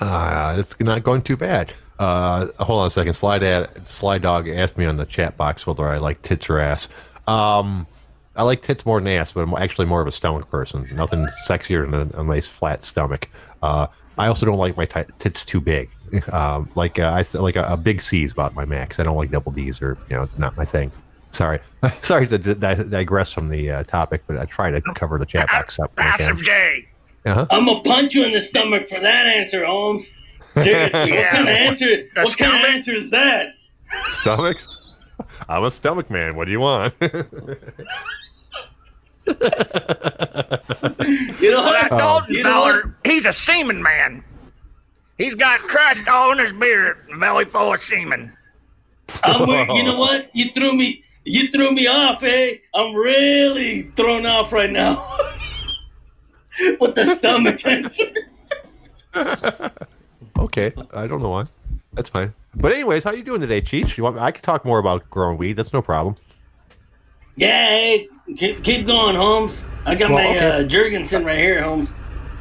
Uh, it's not going too bad. Uh, hold on a second. Slide ad, Sly Dog asked me on the chat box whether I like tits or ass. Um, I like tits more than ass, but I'm actually more of a stomach person. Nothing sexier than a, a nice flat stomach. Uh, I also don't like my ti tits too big. Um, like uh, I like a, a big C is about my max. I don't like double D's or you know not my thing. Sorry, sorry to di- di- digress from the uh, topic, but I try to cover the chat box up. when I can. Passive J. Uh-huh. I'm gonna punch you in the stomach for that answer, Holmes. Seriously, what kind of answer? The What kind of answer is that? Stomachs? I'm a stomach man. What do you want? You know Well, that what? Dalton You feller, he's a semen man. He's got crust all in his beard, belly full of semen. I'm weird. You know what? You threw me. You threw me off, eh? I'm really thrown off right now. With the stomach cancer. okay, I don't know why. That's fine. But anyways, how you doing today, Cheech? You want? I can talk more about growing weed. That's no problem. Yeah, hey, keep, keep going, Holmes. I got Well, my okay. uh, Jurgensen right here, Holmes.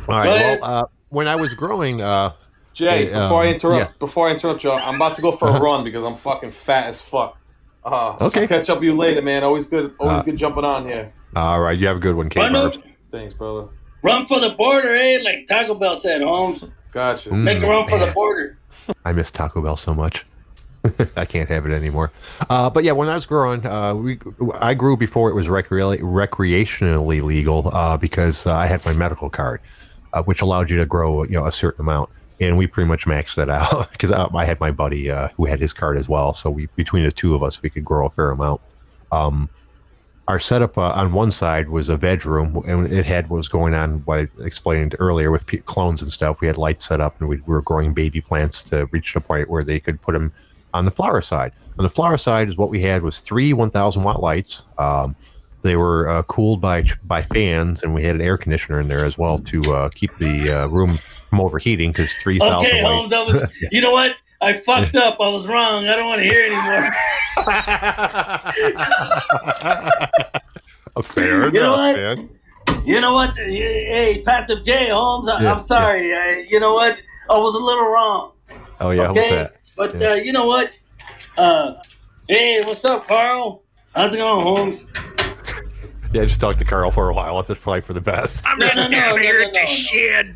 All right. Well, uh, when I was growing, uh, Jay, Hey, before I um, interrupt, yeah. before I interrupt you, I'm about to go for a run because I'm fucking fat as fuck. Uh, Okay. I'll catch up with you later, man. Always good, always Uh, good jumping on here. all right, you have a good one, K. Run, up- Thanks, brother. run for the border, eh? Like Taco Bell said, Holmes. Gotcha. Mm. Make a run for the border. I miss Taco Bell so much. I can't have it anymore. Uh, but yeah, when I was growing, uh, we I grew before it was recre- recreationally legal uh, because uh, I had my medical card, uh, which allowed you to grow you know a certain amount, and we pretty much maxed that out because I, I had my buddy uh, who had his card as well. So we between the two of us, we could grow a fair amount. Um, our setup uh, on one side was a veg room, and it had what was going on. What I explained earlier with p- clones and stuff. We had lights set up, and we, we were growing baby plants to reach the point where they could put them on the flower side. On the flower side is what we had was three 1,000 watt lights. Um, they were uh, cooled by by fans, and we had an air conditioner in there as well to uh, keep the uh, room from overheating because 3,000 Okay, lights. Holmes. That was. You know what? I fucked up. I was wrong. I don't want to hear anymore. A fair You know what? man. You know what? Hey, Passive J Holmes, I, Yeah, I'm sorry. I, you know what? I was a little wrong. Oh yeah, okay, that? but Yeah. uh, you know what? Uh, hey, what's up, Carl? How's it going, Holmes? Yeah, just talked to Carl for a while. That's just probably for the best. I'm No, just no, no, down no, here no, at the no.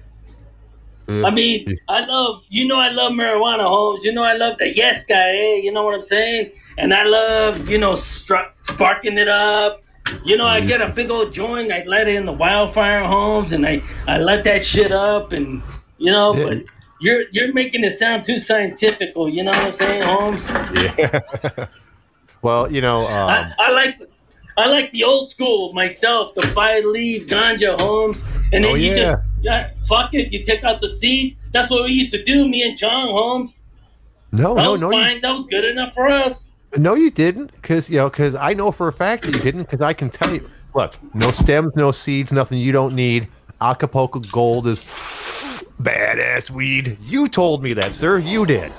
I mean, I love you know I love marijuana, Holmes. You know I love the yes guy. Eh? You know what I'm saying? And I love you know stru- sparking it up. You know, I get a big old joint. I light it in the wildfire, Holmes, and I I light that shit up, and you know, Yeah. but. You're, you're making it sound too scientifical, you know what I'm saying, Holmes? yeah. well, you know, um, I, I like I like the old school myself, the five leaf ganja homes, and then Oh, you yeah. just yeah, fuck it, you take out the seeds. That's what we used to do, me and Chong Holmes. no, That no, was no, you, fine. That was good enough for us. no, you didn't, because you know, because I know for a fact that you didn't, because I can tell you. Look, no stems, no seeds, nothing you don't need. Acapulco Gold is badass weed. You told me that, sir. You did.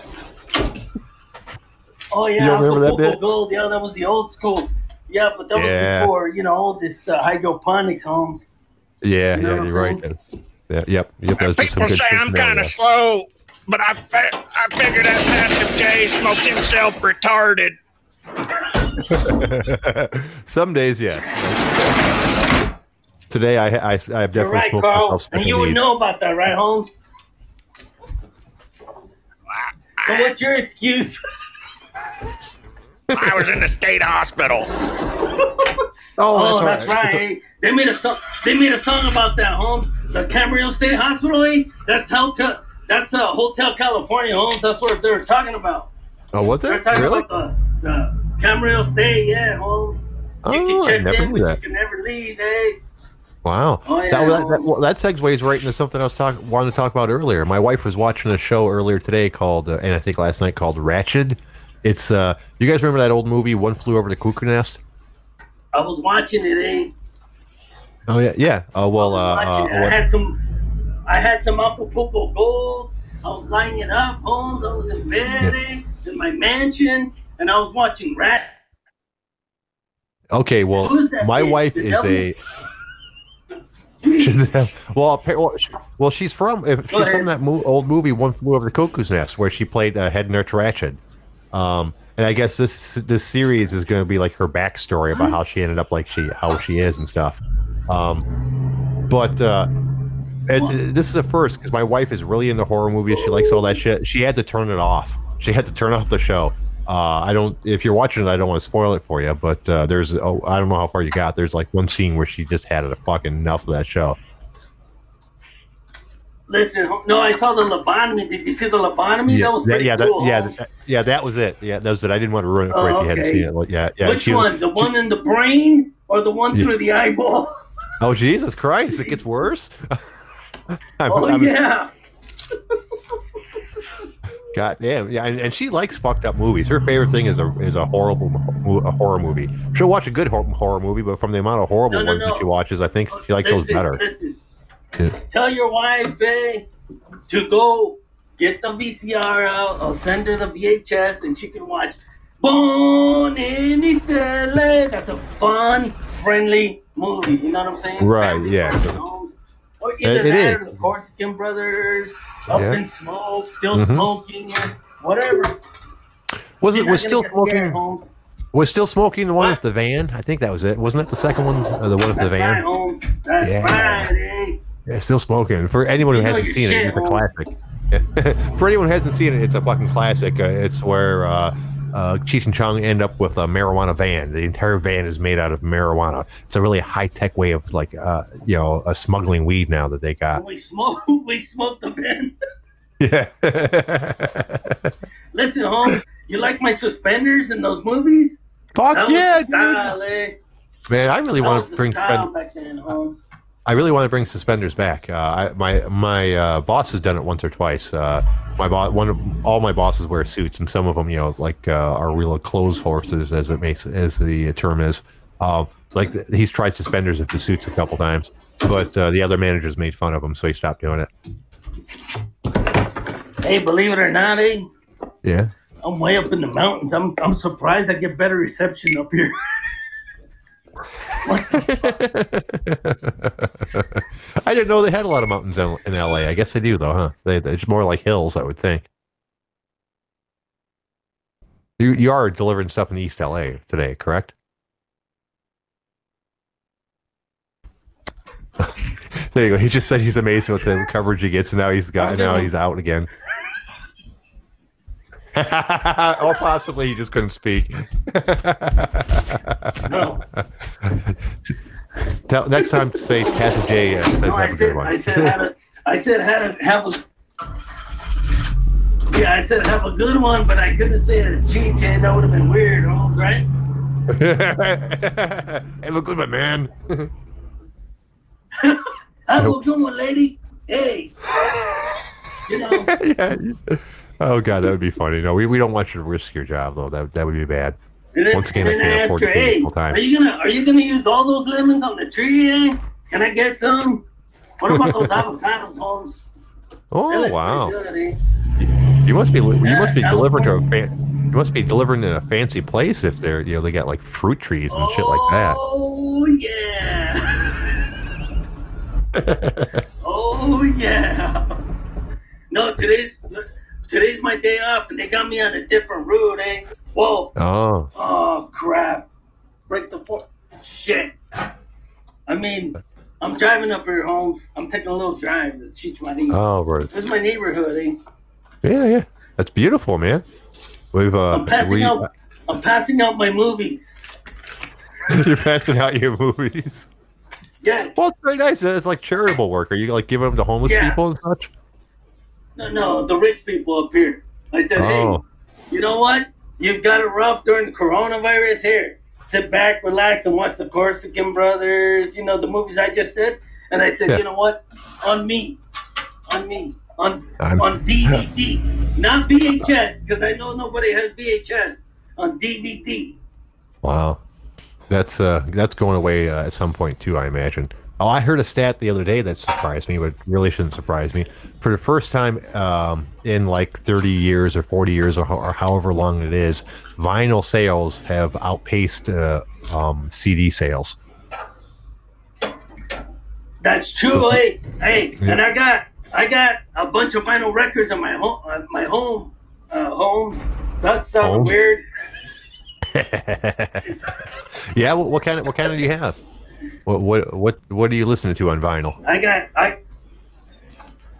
Oh yeah, don't remember that bit? Gold. Yeah, that was the old school. Yeah, but that Yeah. was before you know all this uh, hydroponics homes. Yeah, you know yeah, you're right. Then. Yeah, yep, yep. Those are some People good say I'm kind of slow, but I, fi- I figured that Massive J smoked himself retarded. Some days, yes. Today, I, I, I have You're definitely right, smoked Carl. myself And you would needs. know about that, right, Holmes? So what's your excuse? I was in the state hospital. Oh, Oh, that's, right. all right. It's eh? They made a song. They made a song about that, Holmes. The Camarillo State Hospital. Eh? That's hotel. That's uh, Hotel California, Holmes. That's what they were talking about. oh, what's that? They're talking Really? about the, the Camarillo State. Yeah, Holmes. You Oh, can I never in, knew but that. you can never leave, eh? Wow. Oh, yeah, that, that, that, well, that segues right into something I was talking wanted to talk about earlier. My wife was watching a show earlier today called, uh, and I think last night called Ratched. It's uh, you guys remember that old movie One Flew Over the Cuckoo Nest? I was watching it, eh? Oh yeah, yeah. Uh, well, uh, I, was uh. I had some. I had some Acapulco gold. I was lining it up, Holmes. I was in bed, eh? In my mansion, and I was watching Rat. okay. Well, my bitch? wife The is a. well, well, well, she's from she's from that mo- old movie One Flew Over the Cuckoo's Nest, where she played uh, Head Nurse Ratched. Um, and I guess this this series is going to be like her backstory about how she ended up like she how she is and stuff. Um, but uh, it's, this is a first because my wife is really into horror movies. She likes all that shit. She had to turn it off. She had to turn off the show. Uh, I don't. If you're watching it, I don't want to spoil it for you. But uh, there's, oh, I don't know how far you got. There's like one scene where she just had a fucking enough of that show. Listen, no, I saw the lobotomy. Did you see the lobotomy? yeah, that was that, yeah, cool. that, yeah, that- yeah. That was it. Yeah, that was it. I didn't want to ruin it for you Oh, if you oh, hadn't seen it. Yeah, yeah. Which she- one? The one in the brain or the one Yeah. through the eyeball? Oh Jesus Christ! It gets worse. I'm, Oh I'm- yeah. God damn, yeah, and, and she likes fucked up movies. Her favorite thing is a is a horrible a horror movie. She'll watch a good horror movie, but from the amount of horrible No, no, ones no. that she watches, I think she likes those better. Listen. Tell your wife, eh, to go get the VCR out. I'll send her the VHS and she can watch Born in East LA. That's a fun, friendly movie. You know what I'm saying? Right, Family yeah. friendly homes. Or either It- it that is. or the Corsican Brothers, Up Yeah. in Smoke, Still Mhm. Smoking, whatever. Was it, was still smoking? Was still smoking the one What? with the van? I think that was it. Wasn't that the second one? Uh, the one with the That's right, van? Holmes. That's Yeah. right? Yeah, still smoking. For anyone who hasn't seen it, it's a classic. For anyone who hasn't seen it, it's a fucking classic. Uh, it's where uh, uh, Cheech and Chong end up with a marijuana van. The entire van is made out of marijuana. It's a really high tech way of like, uh, you know, uh, smuggling weed now that they got. We smoke. We smoke the van. Yeah. Listen, Holmes, you like my suspenders in those movies? Fuck That yeah, style, eh? man! I really That want to bring back then. I really want to bring suspenders back. Uh, I, my my uh, boss has done it once or twice. Uh, my boss, one, of, all my bosses wear suits, and some of them, you know, like uh, are real clothes horses, as it makes as the term is. Um, like he's tried suspenders with the suits a couple times, but uh, the other managers made fun of him, so he stopped doing it. Hey, believe it or not, eh? Yeah. I'm way up in the mountains. I'm I'm surprised I get better reception up here. I didn't know they had a lot of mountains in, in LA. I guess they do, though, huh? They, it's more like hills, I would think. You you are delivering stuff in East LA today, correct? there you go. He just said he's amazing with the coverage he gets, and now he's got now he's out again. or possibly he just couldn't speak. No. Tell, next time, say Passage J uh, says No, I a good said one. I said had a I said had a have a yeah, I said have a good one, but I couldn't say it as Cheech, that would have been weird, right? have a good one, man. Have a good one, lady. Hey, you know, yeah. Oh god, that would be funny. No, we, we don't want you to risk your job though. That that would be bad. then, Once again, I can't afford her, to pay hey, full time. are you gonna are you gonna use all those lemons on the tree? Eh? Can I get some? What about those avocados, Holmes? They Oh wow, good, eh? you must be you must be delivering to a fan, you must be delivering in a fancy place if they're you know they got like fruit trees and shit like that. Oh yeah. oh yeah. No, today's today's my day off, and they got me on a different route, eh? Whoa. Oh, Oh crap! Break the foot. Shit. I mean, I'm driving up here, Holmes. I'm taking a little drive to teach my niece. oh, right. This is my neighborhood, eh? Yeah, yeah. That's beautiful, man. We've uh, I'm passing we, out. I'm passing out my movies. you're passing out your movies. Yes. Well, it's very nice. It's like charitable work. Are you like giving them to homeless Yeah. people and such? No, no, the rich people up here. I said, Oh. hey, you know what? You've got it rough during the coronavirus. Here, sit back, relax, and watch the Corsican Brothers. You know the movies I just said. And I said, Yeah. you know what? On me, on me, on I'm- on DVD, not VHS, because I know nobody has VHS. On DVD. Wow, that's uh, that's going away uh, at some point too, I imagine. Oh, I heard a stat the other day that surprised me, but really shouldn't surprise me. For the first time um, in like 30 years or 40 years or, ho- or however long it is, vinyl sales have outpaced uh, um, CD sales. That's true. hey, hey, Yeah. and I got I got a bunch of vinyl records in my home. Uh, my home, uh, homes. That sounds Homes? weird. yeah, what, what kind of what kind of do you have? What what what what are you listening to on vinyl? I got I.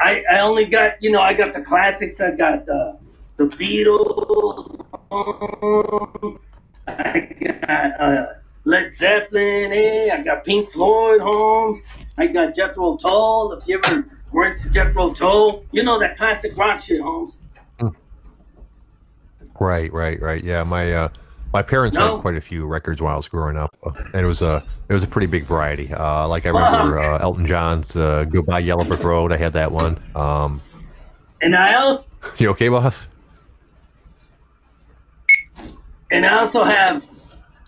I, I only got you know I got the classics. I got the the Beatles. I got uh, Led Zeppelin. Eh? I got Pink Floyd. Holmes. I got Jethro Tull. If you ever went to Jethro Tull, you know that classic rock shit, Holmes. Right, right, right. Yeah, my uh, my parents No. had quite a few records when I was growing up, uh, and it was a it was a pretty big variety. Uh, like I remember uh, Elton John's uh, "Goodbye Yellow Brick Road." I had that one. Um, And I also you okay, boss? and I also have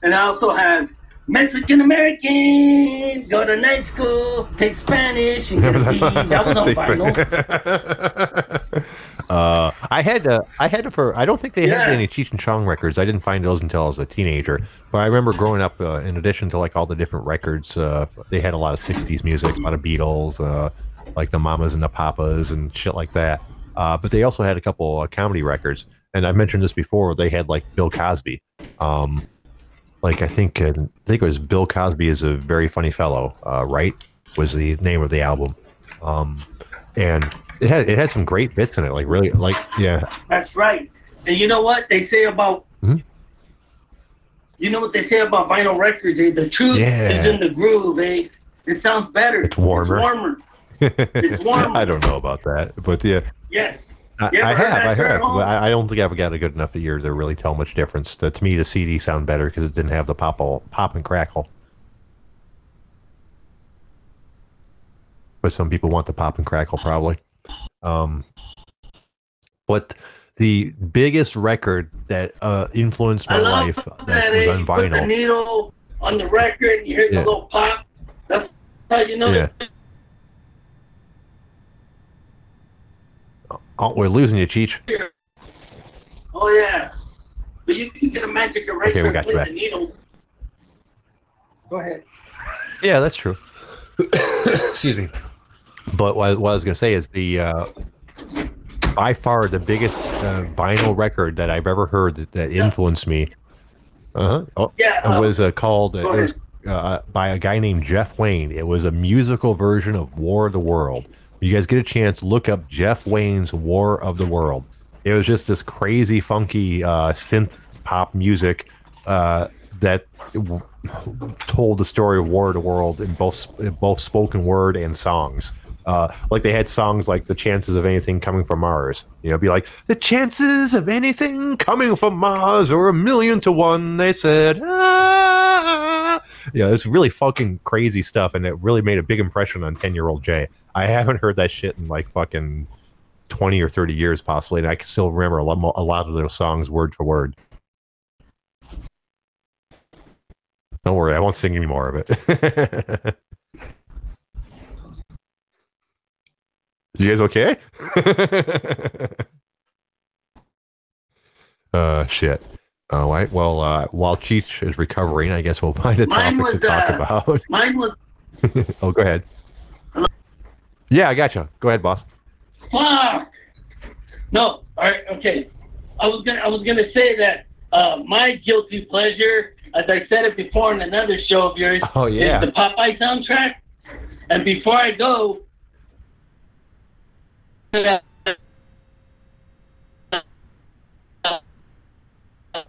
and I also have Mexican American. Go to night school, take Spanish, and get a B. That was on vinyl. uh, I had to, I had to for. I don't think they had any Cheech and Chong records. I didn't find those until I was a teenager. But I remember growing up. Uh, in addition to like all the different records, uh, they had a lot of '60s music, a lot of Beatles, uh, like the Mamas and the Papas and shit like that. Uh, but they also had a couple uh, comedy records. And I mentioned this before. They had like Bill Cosby. Um, like I think uh, I think it was Bill Cosby is a very funny fellow. Uh, right was the name of the album. Um, and it had it had some great bits in it. Like really, like yeah, That's right. And you know what they say about Mhm. you know what they say about vinyl records? Eh? The truth Yeah. is in the groove, eh? It sounds better. It's warmer. It's warmer. It's warmer. I don't know about that, but yeah, Yes. I, I have, I have. I, I don't think I've got a good enough ear to really tell much difference. To, to me, the CD sound better because it didn't have the pop pop and crackle. But some people want the pop and crackle, probably. Um, but the biggest record that uh, influenced my life that, that was on You put the vinyl. needle on the record, you hear Yeah. the little pop. That's how you know. Yeah. Oh, we're losing you, Cheech. Oh yeah. But you can get a magic eraser Okay, we got you back. Go ahead. Yeah, that's true. Excuse me. But what, what I was going to say is the uh, by far the biggest uh, vinyl record that I've ever heard that, that influenced me. Uh-huh. Oh, Yeah. it uh, was uh, called. it was uh, by a guy named Jeff Wayne. It was a musical version of War of the World. You guys get a chance, look up Jeff Wayne's War of the World. It was just this crazy, funky uh, synth pop music uh, that w- told the story of War of the World in both in both spoken word and songs. Uh, like they had songs like "The Chances of Anything Coming from Mars." You know, be like the chances of anything coming from Mars are a million to one. They said, ah. yeah, it's really fucking crazy stuff, and it really made a big impression on ten year old Jay. I haven't heard that shit in like fucking twenty or thirty years, possibly, and I can still remember a lot, a lot of those songs word for word. Don't worry, I won't sing any more of it. you guys okay? uh, shit. All right. Well, uh, while Cheech is recovering, I guess we'll find a topic to talk uh, about. Mine was oh, go ahead. Hello? Yeah, I got you. Go ahead, boss. fuck. No, all right, okay. I was gonna I was gonna say that uh, my guilty pleasure, as I said it before in another show of yours, Oh yeah. is the Popeye soundtrack. And before I go,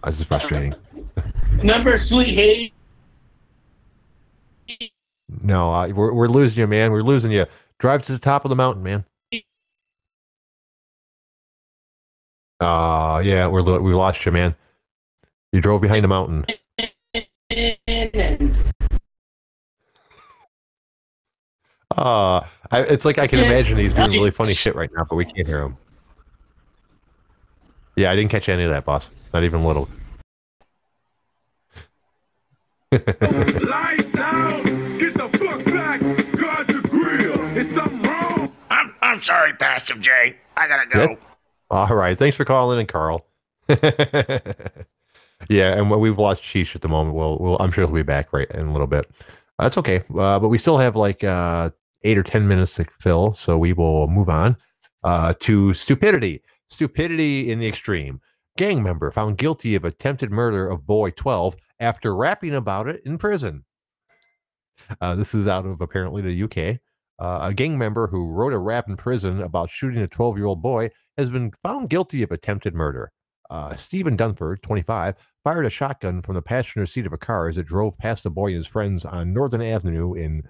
This is frustrating. Number Sweet Hayes? No, uh, we're we're losing you, man. We're losing you. Drive to the top of the mountain, man. Uh yeah, we're we lost you, man. You drove behind a mountain. Uh, I, it's like I can imagine he's doing really funny shit right now, but we can't hear him. Yeah, I didn't catch any of that, boss. Not even a little. Lights out. Get the fuck back. Guard the grill. Is something wrong? I'm I'm sorry, Passive J. I gotta go. Good. All right, thanks for calling in, Carl. yeah, and when we've lost Cheech at the moment, we'll, we'll I'm sure he'll be back right in a little bit. That's okay, uh, but we still have like uh, eight or ten minutes to fill, so we will move on uh, to stupidity. Stupidity in the extreme. Gang member found guilty of attempted murder of boy 12 after rapping about it in prison. Uh, this is out of apparently the UK. Uh, a gang member who wrote a rap in prison about shooting a 12 year old boy has been found guilty of attempted murder. Uh, Stephen Dunford, 25, fired a shotgun from the passenger seat of a car as it drove past the boy and his friends on Northern Avenue in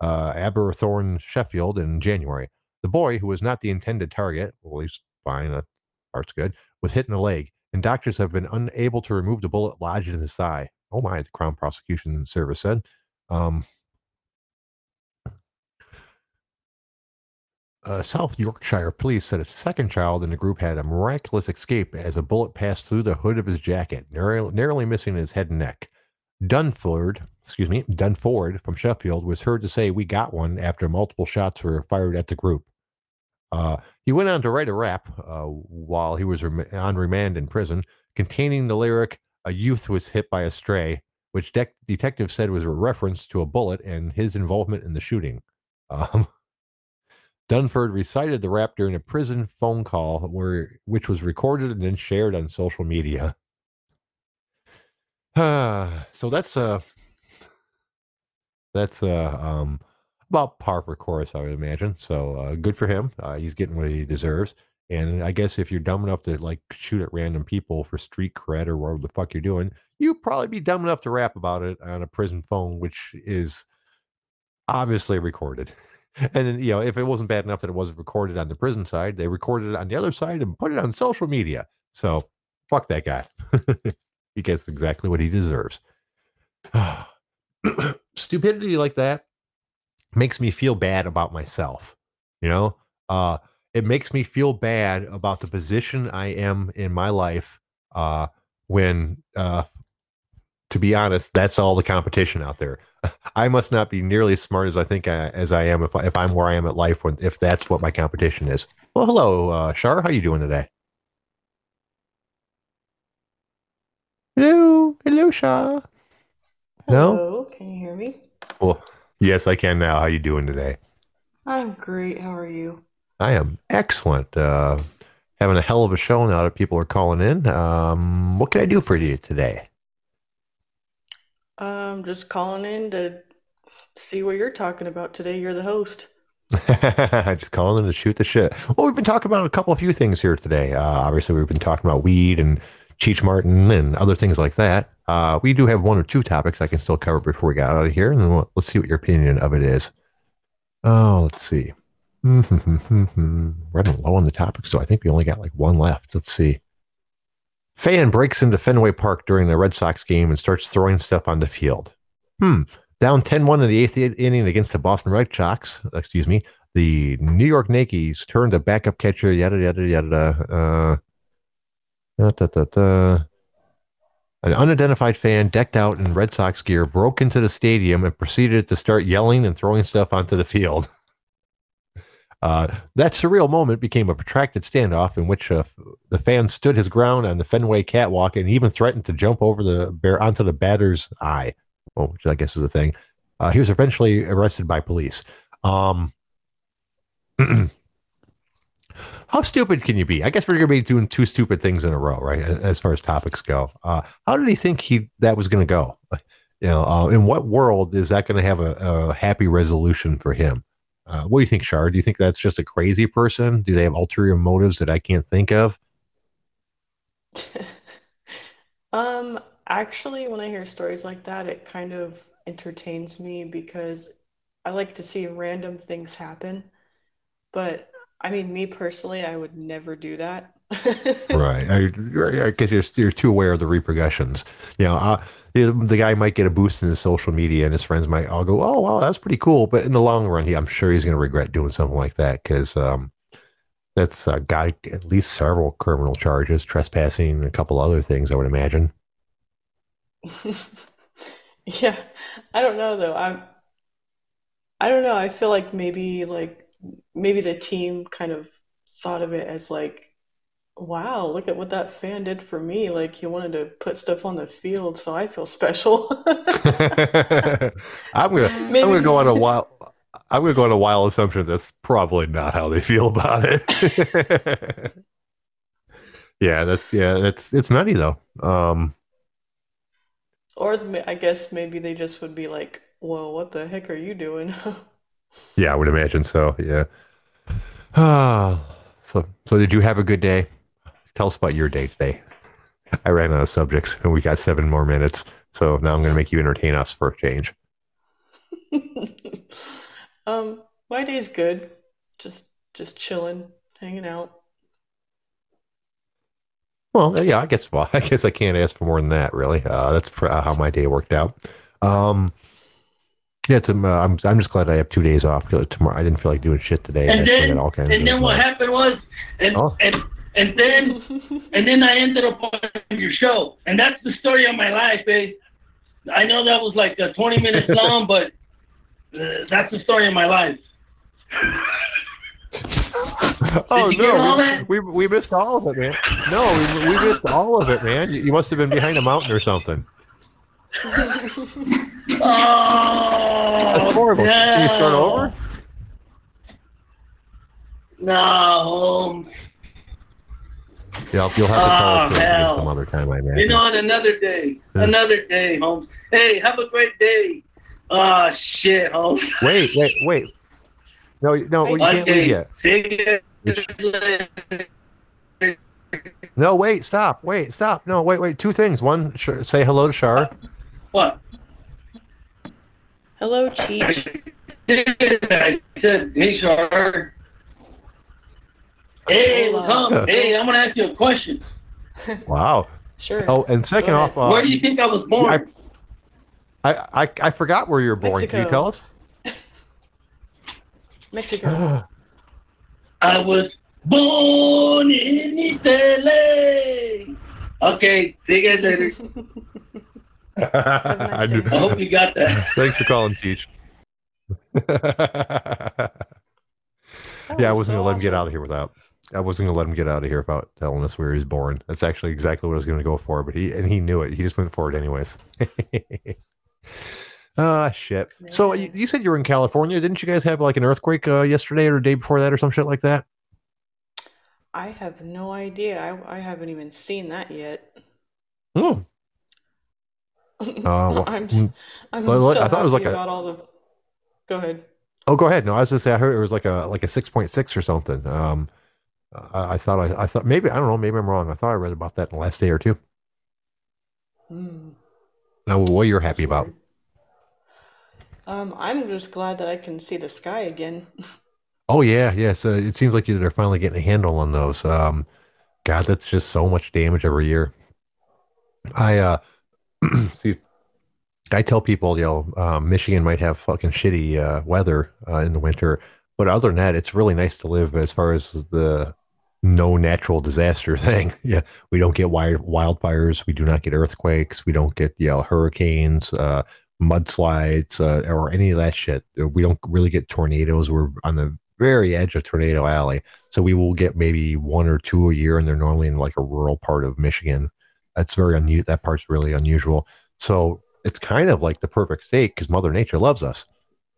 uh, Arbourthorne, Sheffield, in January. The boy, who was not the intended target, well, fine, that part's good, was hit in the leg, and doctors have been unable to remove the bullet lodged in his thigh. Oh my, the Crown Prosecution Service said. Um, Uh, South Yorkshire police said a second child in the group had a miraculous escape as a bullet passed through the hood of his jacket, narrowly, narrowly missing his head and neck. Dunford, excuse me, Dunford from Sheffield was heard to say, "We got one" after multiple shots were fired at the group. Uh, he went on to write a rap uh, while he was rem- on remand in prison, containing the lyric "A youth was hit by a stray," which dec detectives said was a reference to a bullet and his involvement in the shooting. Um, Dunford recited the rap during a prison phone call where which was recorded and then shared on social media. so that's uh that's uh um about par for course, I would imagine. So uh, good for him. Uh, he's getting what he deserves. And I guess if you're dumb enough to like shoot at random people for street cred or whatever the fuck you're doing, you'd probably be dumb enough to rap about it on a prison phone, which is obviously recorded. And then, you know, if it wasn't bad enough that it wasn't recorded on the prison side, they recorded it on the other side and put it on social media. So fuck that guy. he gets exactly what he deserves. Stupidity like that makes me feel bad about myself. You know, uh, it makes me feel bad about the position I am in my life uh, when, uh, to be honest, that's all the competition out there. I must not be nearly as smart as I think I, as I am if, I, if I'm where I am at life when if that's what my competition is. Well, hello, uh, Shar. How you doing today? hello, Shaw. No? Hello, can you hear me? Well, yes, I can now. How you doing today? I'm great. How are you? I am excellent. Uh, having a hell of a show now that people are calling in. Um, what can I do for you today? Um, just calling in to see what you're talking about today. You're the host. I Just calling in to shoot the shit. Well, we've been talking about a couple of few things here today. Uh, obviously, we've been talking about weed and Cheech Martin and other things like that. Uh, we do have one or two topics I can still cover before we get out of here, and then we'll, let's see what your opinion of it is. Oh, let's see. Running low on the topics, so I think we only got like one left. Let's see. Fan breaks into Fenway Park during the Red Sox game and starts throwing stuff on the field. Hmm. Down 10 1 in the eighth inning against the Boston Red Sox, excuse me, the New York Yankees turned a backup catcher, yada, yada, yada. Uh, da, da, da. An unidentified fan decked out in Red Sox gear broke into the stadium and proceeded to start yelling and throwing stuff onto the field. Uh, that surreal moment became a protracted standoff in which uh, the fan stood his ground on the Fenway catwalk and even threatened to jump over the bear onto the batter's eye, well, which I guess is the thing. Uh, he was eventually arrested by police. Um, how stupid can you be? I guess we're going to be doing two stupid things in a row, right? As far as topics go, uh, how did he think he that was going to go? You know, uh, in what world is that going to have a, a, happy resolution for him? Uh, what do you think, Shard? Do you think that's just a crazy person? Do they have ulterior motives that I can't think of? um, actually, when I hear stories like that, it kind of entertains me because I like to see random things happen. But I mean, me personally, I would never do that. right. I, I guess you're, you're too aware of the repercussions. You know, uh, the guy might get a boost in his social media and his friends might all go, oh, wow, that's pretty cool. But in the long run, he, I'm sure he's going to regret doing something like that because um, that's uh, got at least several criminal charges, trespassing, and a couple other things, I would imagine. yeah. I don't know, though. I'm, I don't know. I feel like maybe, like, maybe the team kind of thought of it as like wow, look at what that fan did for me. Like he wanted to put stuff on the field, so I feel special. I'm gonna Maybe. I'm gonna go on a wild I'm gonna go on a wild assumption that's probably not how they feel about it. yeah, that's yeah, that's it's nutty though. Um or I guess maybe they just would be like, "Well, what the heck are you doing?" yeah, I would imagine so. Yeah. Ah, so so did you have a good day? Tell us about your day today. I ran out of subjects and we got seven more minutes. So now I'm going to make you entertain us for a change. um, my day's good. Just, just chilling, hanging out. Well, yeah, I guess. Well, I guess I can't ask for more than that, really. Uh, that's how my day worked out. Um, yeah, it's, uh, I'm. I'm just glad I have two days off. because Tomorrow, I didn't feel like doing shit today. And, then, and then what happened was, and, oh. and and then and then I ended up on your show, and that's the story of my life, babe. I know that was like uh, 20 minutes long, but uh, that's the story of my life. oh no, we, we, we missed all of it, man. No, we, we missed all of it, man. You, you must have been behind a mountain or something. Oh, that's horrible. No. Can you start over? No. Yeah, you'll have to tell oh, it to us some other time, I imagine. You know, on another day, hmm. another day, Holmes. Hey, have a great day. Oh shit, Holmes. Wait, wait, wait. No, no, we can't leave yet. See No, wait, stop, wait, stop. No, wait, wait. Two things. One, sh- say hello to Shar. What? Hello, Cheech. I said, hey, Shar. Hey, Tom. Hey, I'm gonna ask you a question. Wow. Sure. Oh, and second off, uh, where do you think I was born? I, I, I forgot where you were born. Mexico. Can you tell us? Mexico. I was born in Italy. Okay, see you guys later. I, I, hope you got that. Thanks for calling, Cheech. yeah, I wasn't so gonna let him get out of here without. I wasn't gonna let him get out of here without telling us where he's born. That's actually exactly what I was gonna go for, but he and he knew it. He just went for it anyways. Ah, shit. So you, you said you were in California. Didn't you guys have like an earthquake uh, yesterday or the day before that or some shit like that? I have no idea. I, I haven't even seen that yet. Oh, well, I'm mm, s- I'm well, still I thought it was like a- all the. Go ahead. oh, go ahead. No, I was gonna say I heard it was like a like a six point six or something. Um, I, I thought I, I thought maybe I don't know. Maybe I'm wrong. I thought I read about that in the last day or two. Hmm, Now, what you're happy about? Um, I'm just glad that I can see the sky again. Oh yeah, yes. Uh, it seems like you they're finally getting a handle on those. Um, God, that's just so much damage every year. I uh, see. I tell people, you know, um, Michigan might have fucking shitty uh, weather uh, in the winter, but other than that, it's really nice to live as far as the no natural disaster thing. yeah, we don't get wild wildfires, we do not get earthquakes, we don't get you know hurricanes, uh, mudslides, uh, or any of that shit. We don't really get tornadoes. We're on the very edge of tornado alley, so we will get maybe one or two a year, and they're normally in like a rural part of Michigan. That's very unusual. That part's really unusual. So it's kind of like the perfect state because Mother Nature loves us.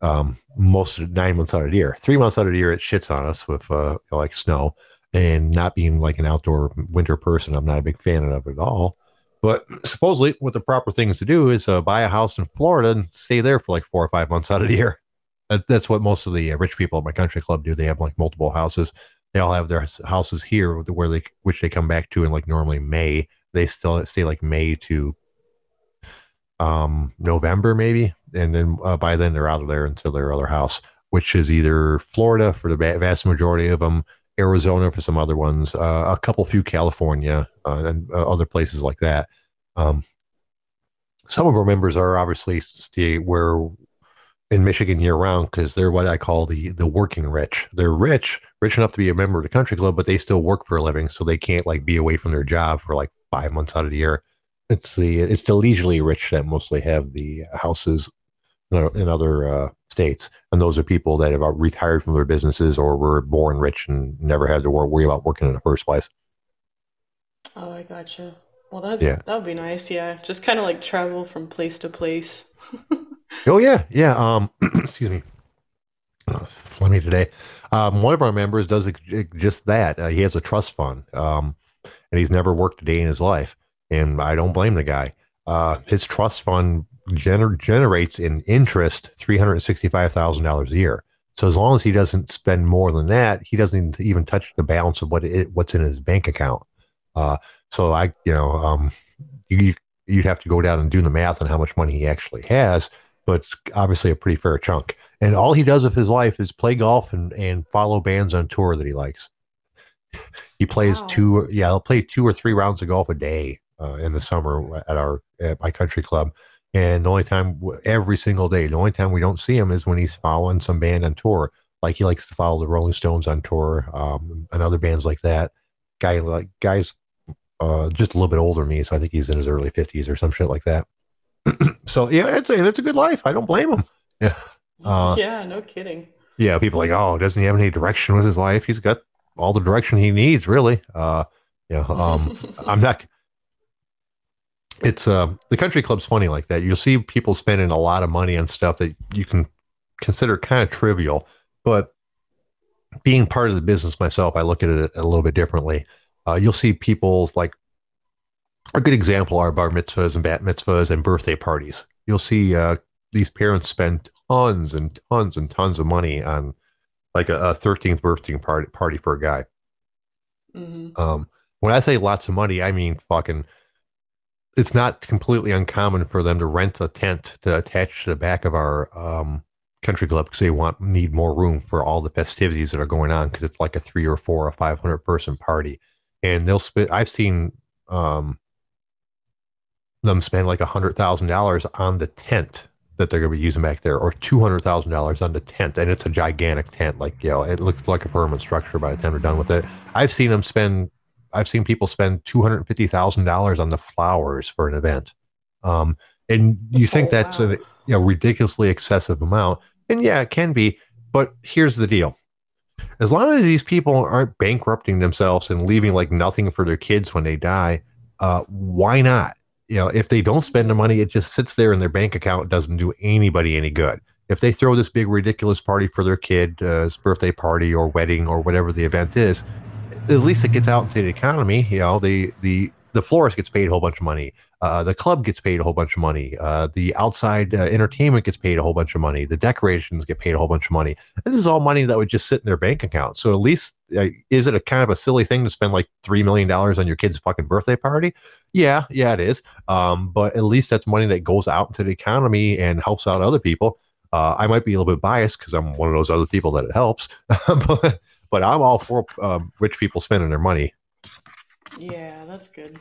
Um, most of nine months out of the year, three months out of the year, it shits on us with uh, like snow. And not being like an outdoor winter person, I'm not a big fan of it at all. But supposedly, what the proper things to do is uh, buy a house in Florida and stay there for like four or five months out of the year. That's what most of the uh, rich people at my country club do. They have like multiple houses. They all have their houses here, where they which they come back to in like normally May. They still stay like May to um November maybe, and then uh, by then they're out of there until their other house, which is either Florida for the vast majority of them, Arizona for some other ones, uh, a couple few California, uh, and uh, other places like that. Um, some of our members are obviously stay where in Michigan year round because they're what I call the the working rich. They're rich, rich enough to be a member of the country club, but they still work for a living, so they can't like be away from their job for like five months out of the year. It's the it's the leisurely rich that mostly have the houses in other uh, states, and those are people that have retired from their businesses or were born rich and never had to worry about working in the first place. Oh, I gotcha. Well, that's Yeah. that would be nice. Yeah, just kind of like travel from place to place. Oh yeah, yeah. Um, excuse me, uh, today. Um, one of our members does ex- ex- just that. Uh, he has a trust fund, um, and he's never worked a day in his life, and I don't blame the guy. Uh, his trust fund gener- generates in interest three hundred sixty-five thousand dollars a year. So as long as he doesn't spend more than that, he doesn't even touch the balance of what it, what's in his bank account. Uh, so I, you know, um, you you'd have to go down and do the math on how much money he actually has but it's obviously a pretty fair chunk. And all he does with his life is play golf and, and follow bands on tour that he likes. He plays Wow. two, yeah, he'll play two or three rounds of golf a day uh, in the summer at our at my country club. And the only time, every single day, the only time we don't see him is when he's following some band on tour. Like he likes to follow the Rolling Stones on tour um, and other bands like that. Guy like guys, uh, just a little bit older than me, so I think he's in his early fifties or some shit like that. so yeah, it's a, it's a good life. I don't blame him. Yeah. Uh, yeah, no kidding. yeah, people are like, oh, doesn't he have any direction with his life? He's got all the direction he needs, really. Uh, yeah, um, I'm not. It's uh, the country club's funny like that. You'll see people spending a lot of money on stuff that you can consider kind of trivial, but being part of the business myself, I look at it a little bit differently. Uh, you'll see people like a good example are bar mitzvahs and bat mitzvahs and birthday parties. You'll see uh, these parents spend tons and tons and tons of money on like a, a 13th birthday party party for a guy. hmm Um, when I say lots of money, I mean fucking. It's not completely uncommon for them to rent a tent to attach to the back of our um, country club because they want need more room for all the festivities that are going on because it's like a three or four or five hundred person party, and they'll spend. I've seen um, them spend like a hundred thousand dollars on the tent that they're going to be using back there, or two hundred thousand dollars on the tent, and it's a gigantic tent. Like you know, it looks like a permanent structure by the time they're done with it. I've seen them spend. I've seen people spend two hundred fifty thousand dollars on the flowers for an event, um, and you think Oh, that's wow. a you know ridiculously excessive amount, and yeah, it can be. But here's the deal: as long as these people aren't bankrupting themselves and leaving like nothing for their kids when they die, uh, why not? You know, if they don't spend the money, it just sits there in their bank account. Doesn't do anybody any good. If they throw this big ridiculous party for their kid's uh, birthday party or wedding or whatever the event is, at least it gets out into the economy. You know, the the the florist gets paid a whole bunch of money. Uh, the club gets paid a whole bunch of money. Uh, the outside uh, entertainment gets paid a whole bunch of money. The decorations get paid a whole bunch of money. This is all money that would just sit in their bank account. So at least, uh, is it a kind of a silly thing to spend like three million dollars on your kid's fucking birthday party? Yeah, yeah, it is. Um, but at least that's money that goes out into the economy and helps out other people. Uh, I might be a little bit biased because I'm one of those other people that it helps, but but I'm all for um, rich people spending their money. Yeah, that's good.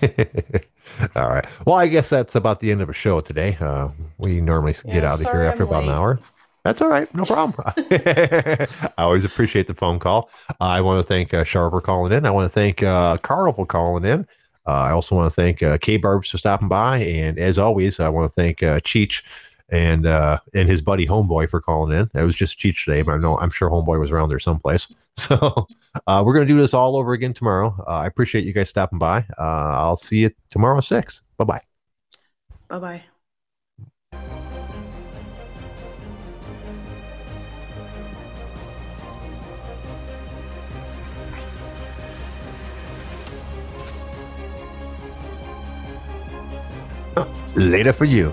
All right. Well, I guess that's about the end of a show today. Uh, we normally Yeah, get out of here after I'm about an hour. That's all right. No problem. I always appreciate the phone call. I want to thank uh, Char for calling in. I want to thank uh, Carl for calling in. Uh, I also want to thank uh, K Barbs for stopping by. And as always, I want to thank uh, Cheech and uh, and his buddy Homeboy for calling in. It was just Cheech today, but I know I'm sure Homeboy was around there someplace. So uh, we're going to do this all over again tomorrow. Uh, I appreciate you guys stopping by. Uh, I'll see you tomorrow at 6. Bye bye. Bye bye. Later for you.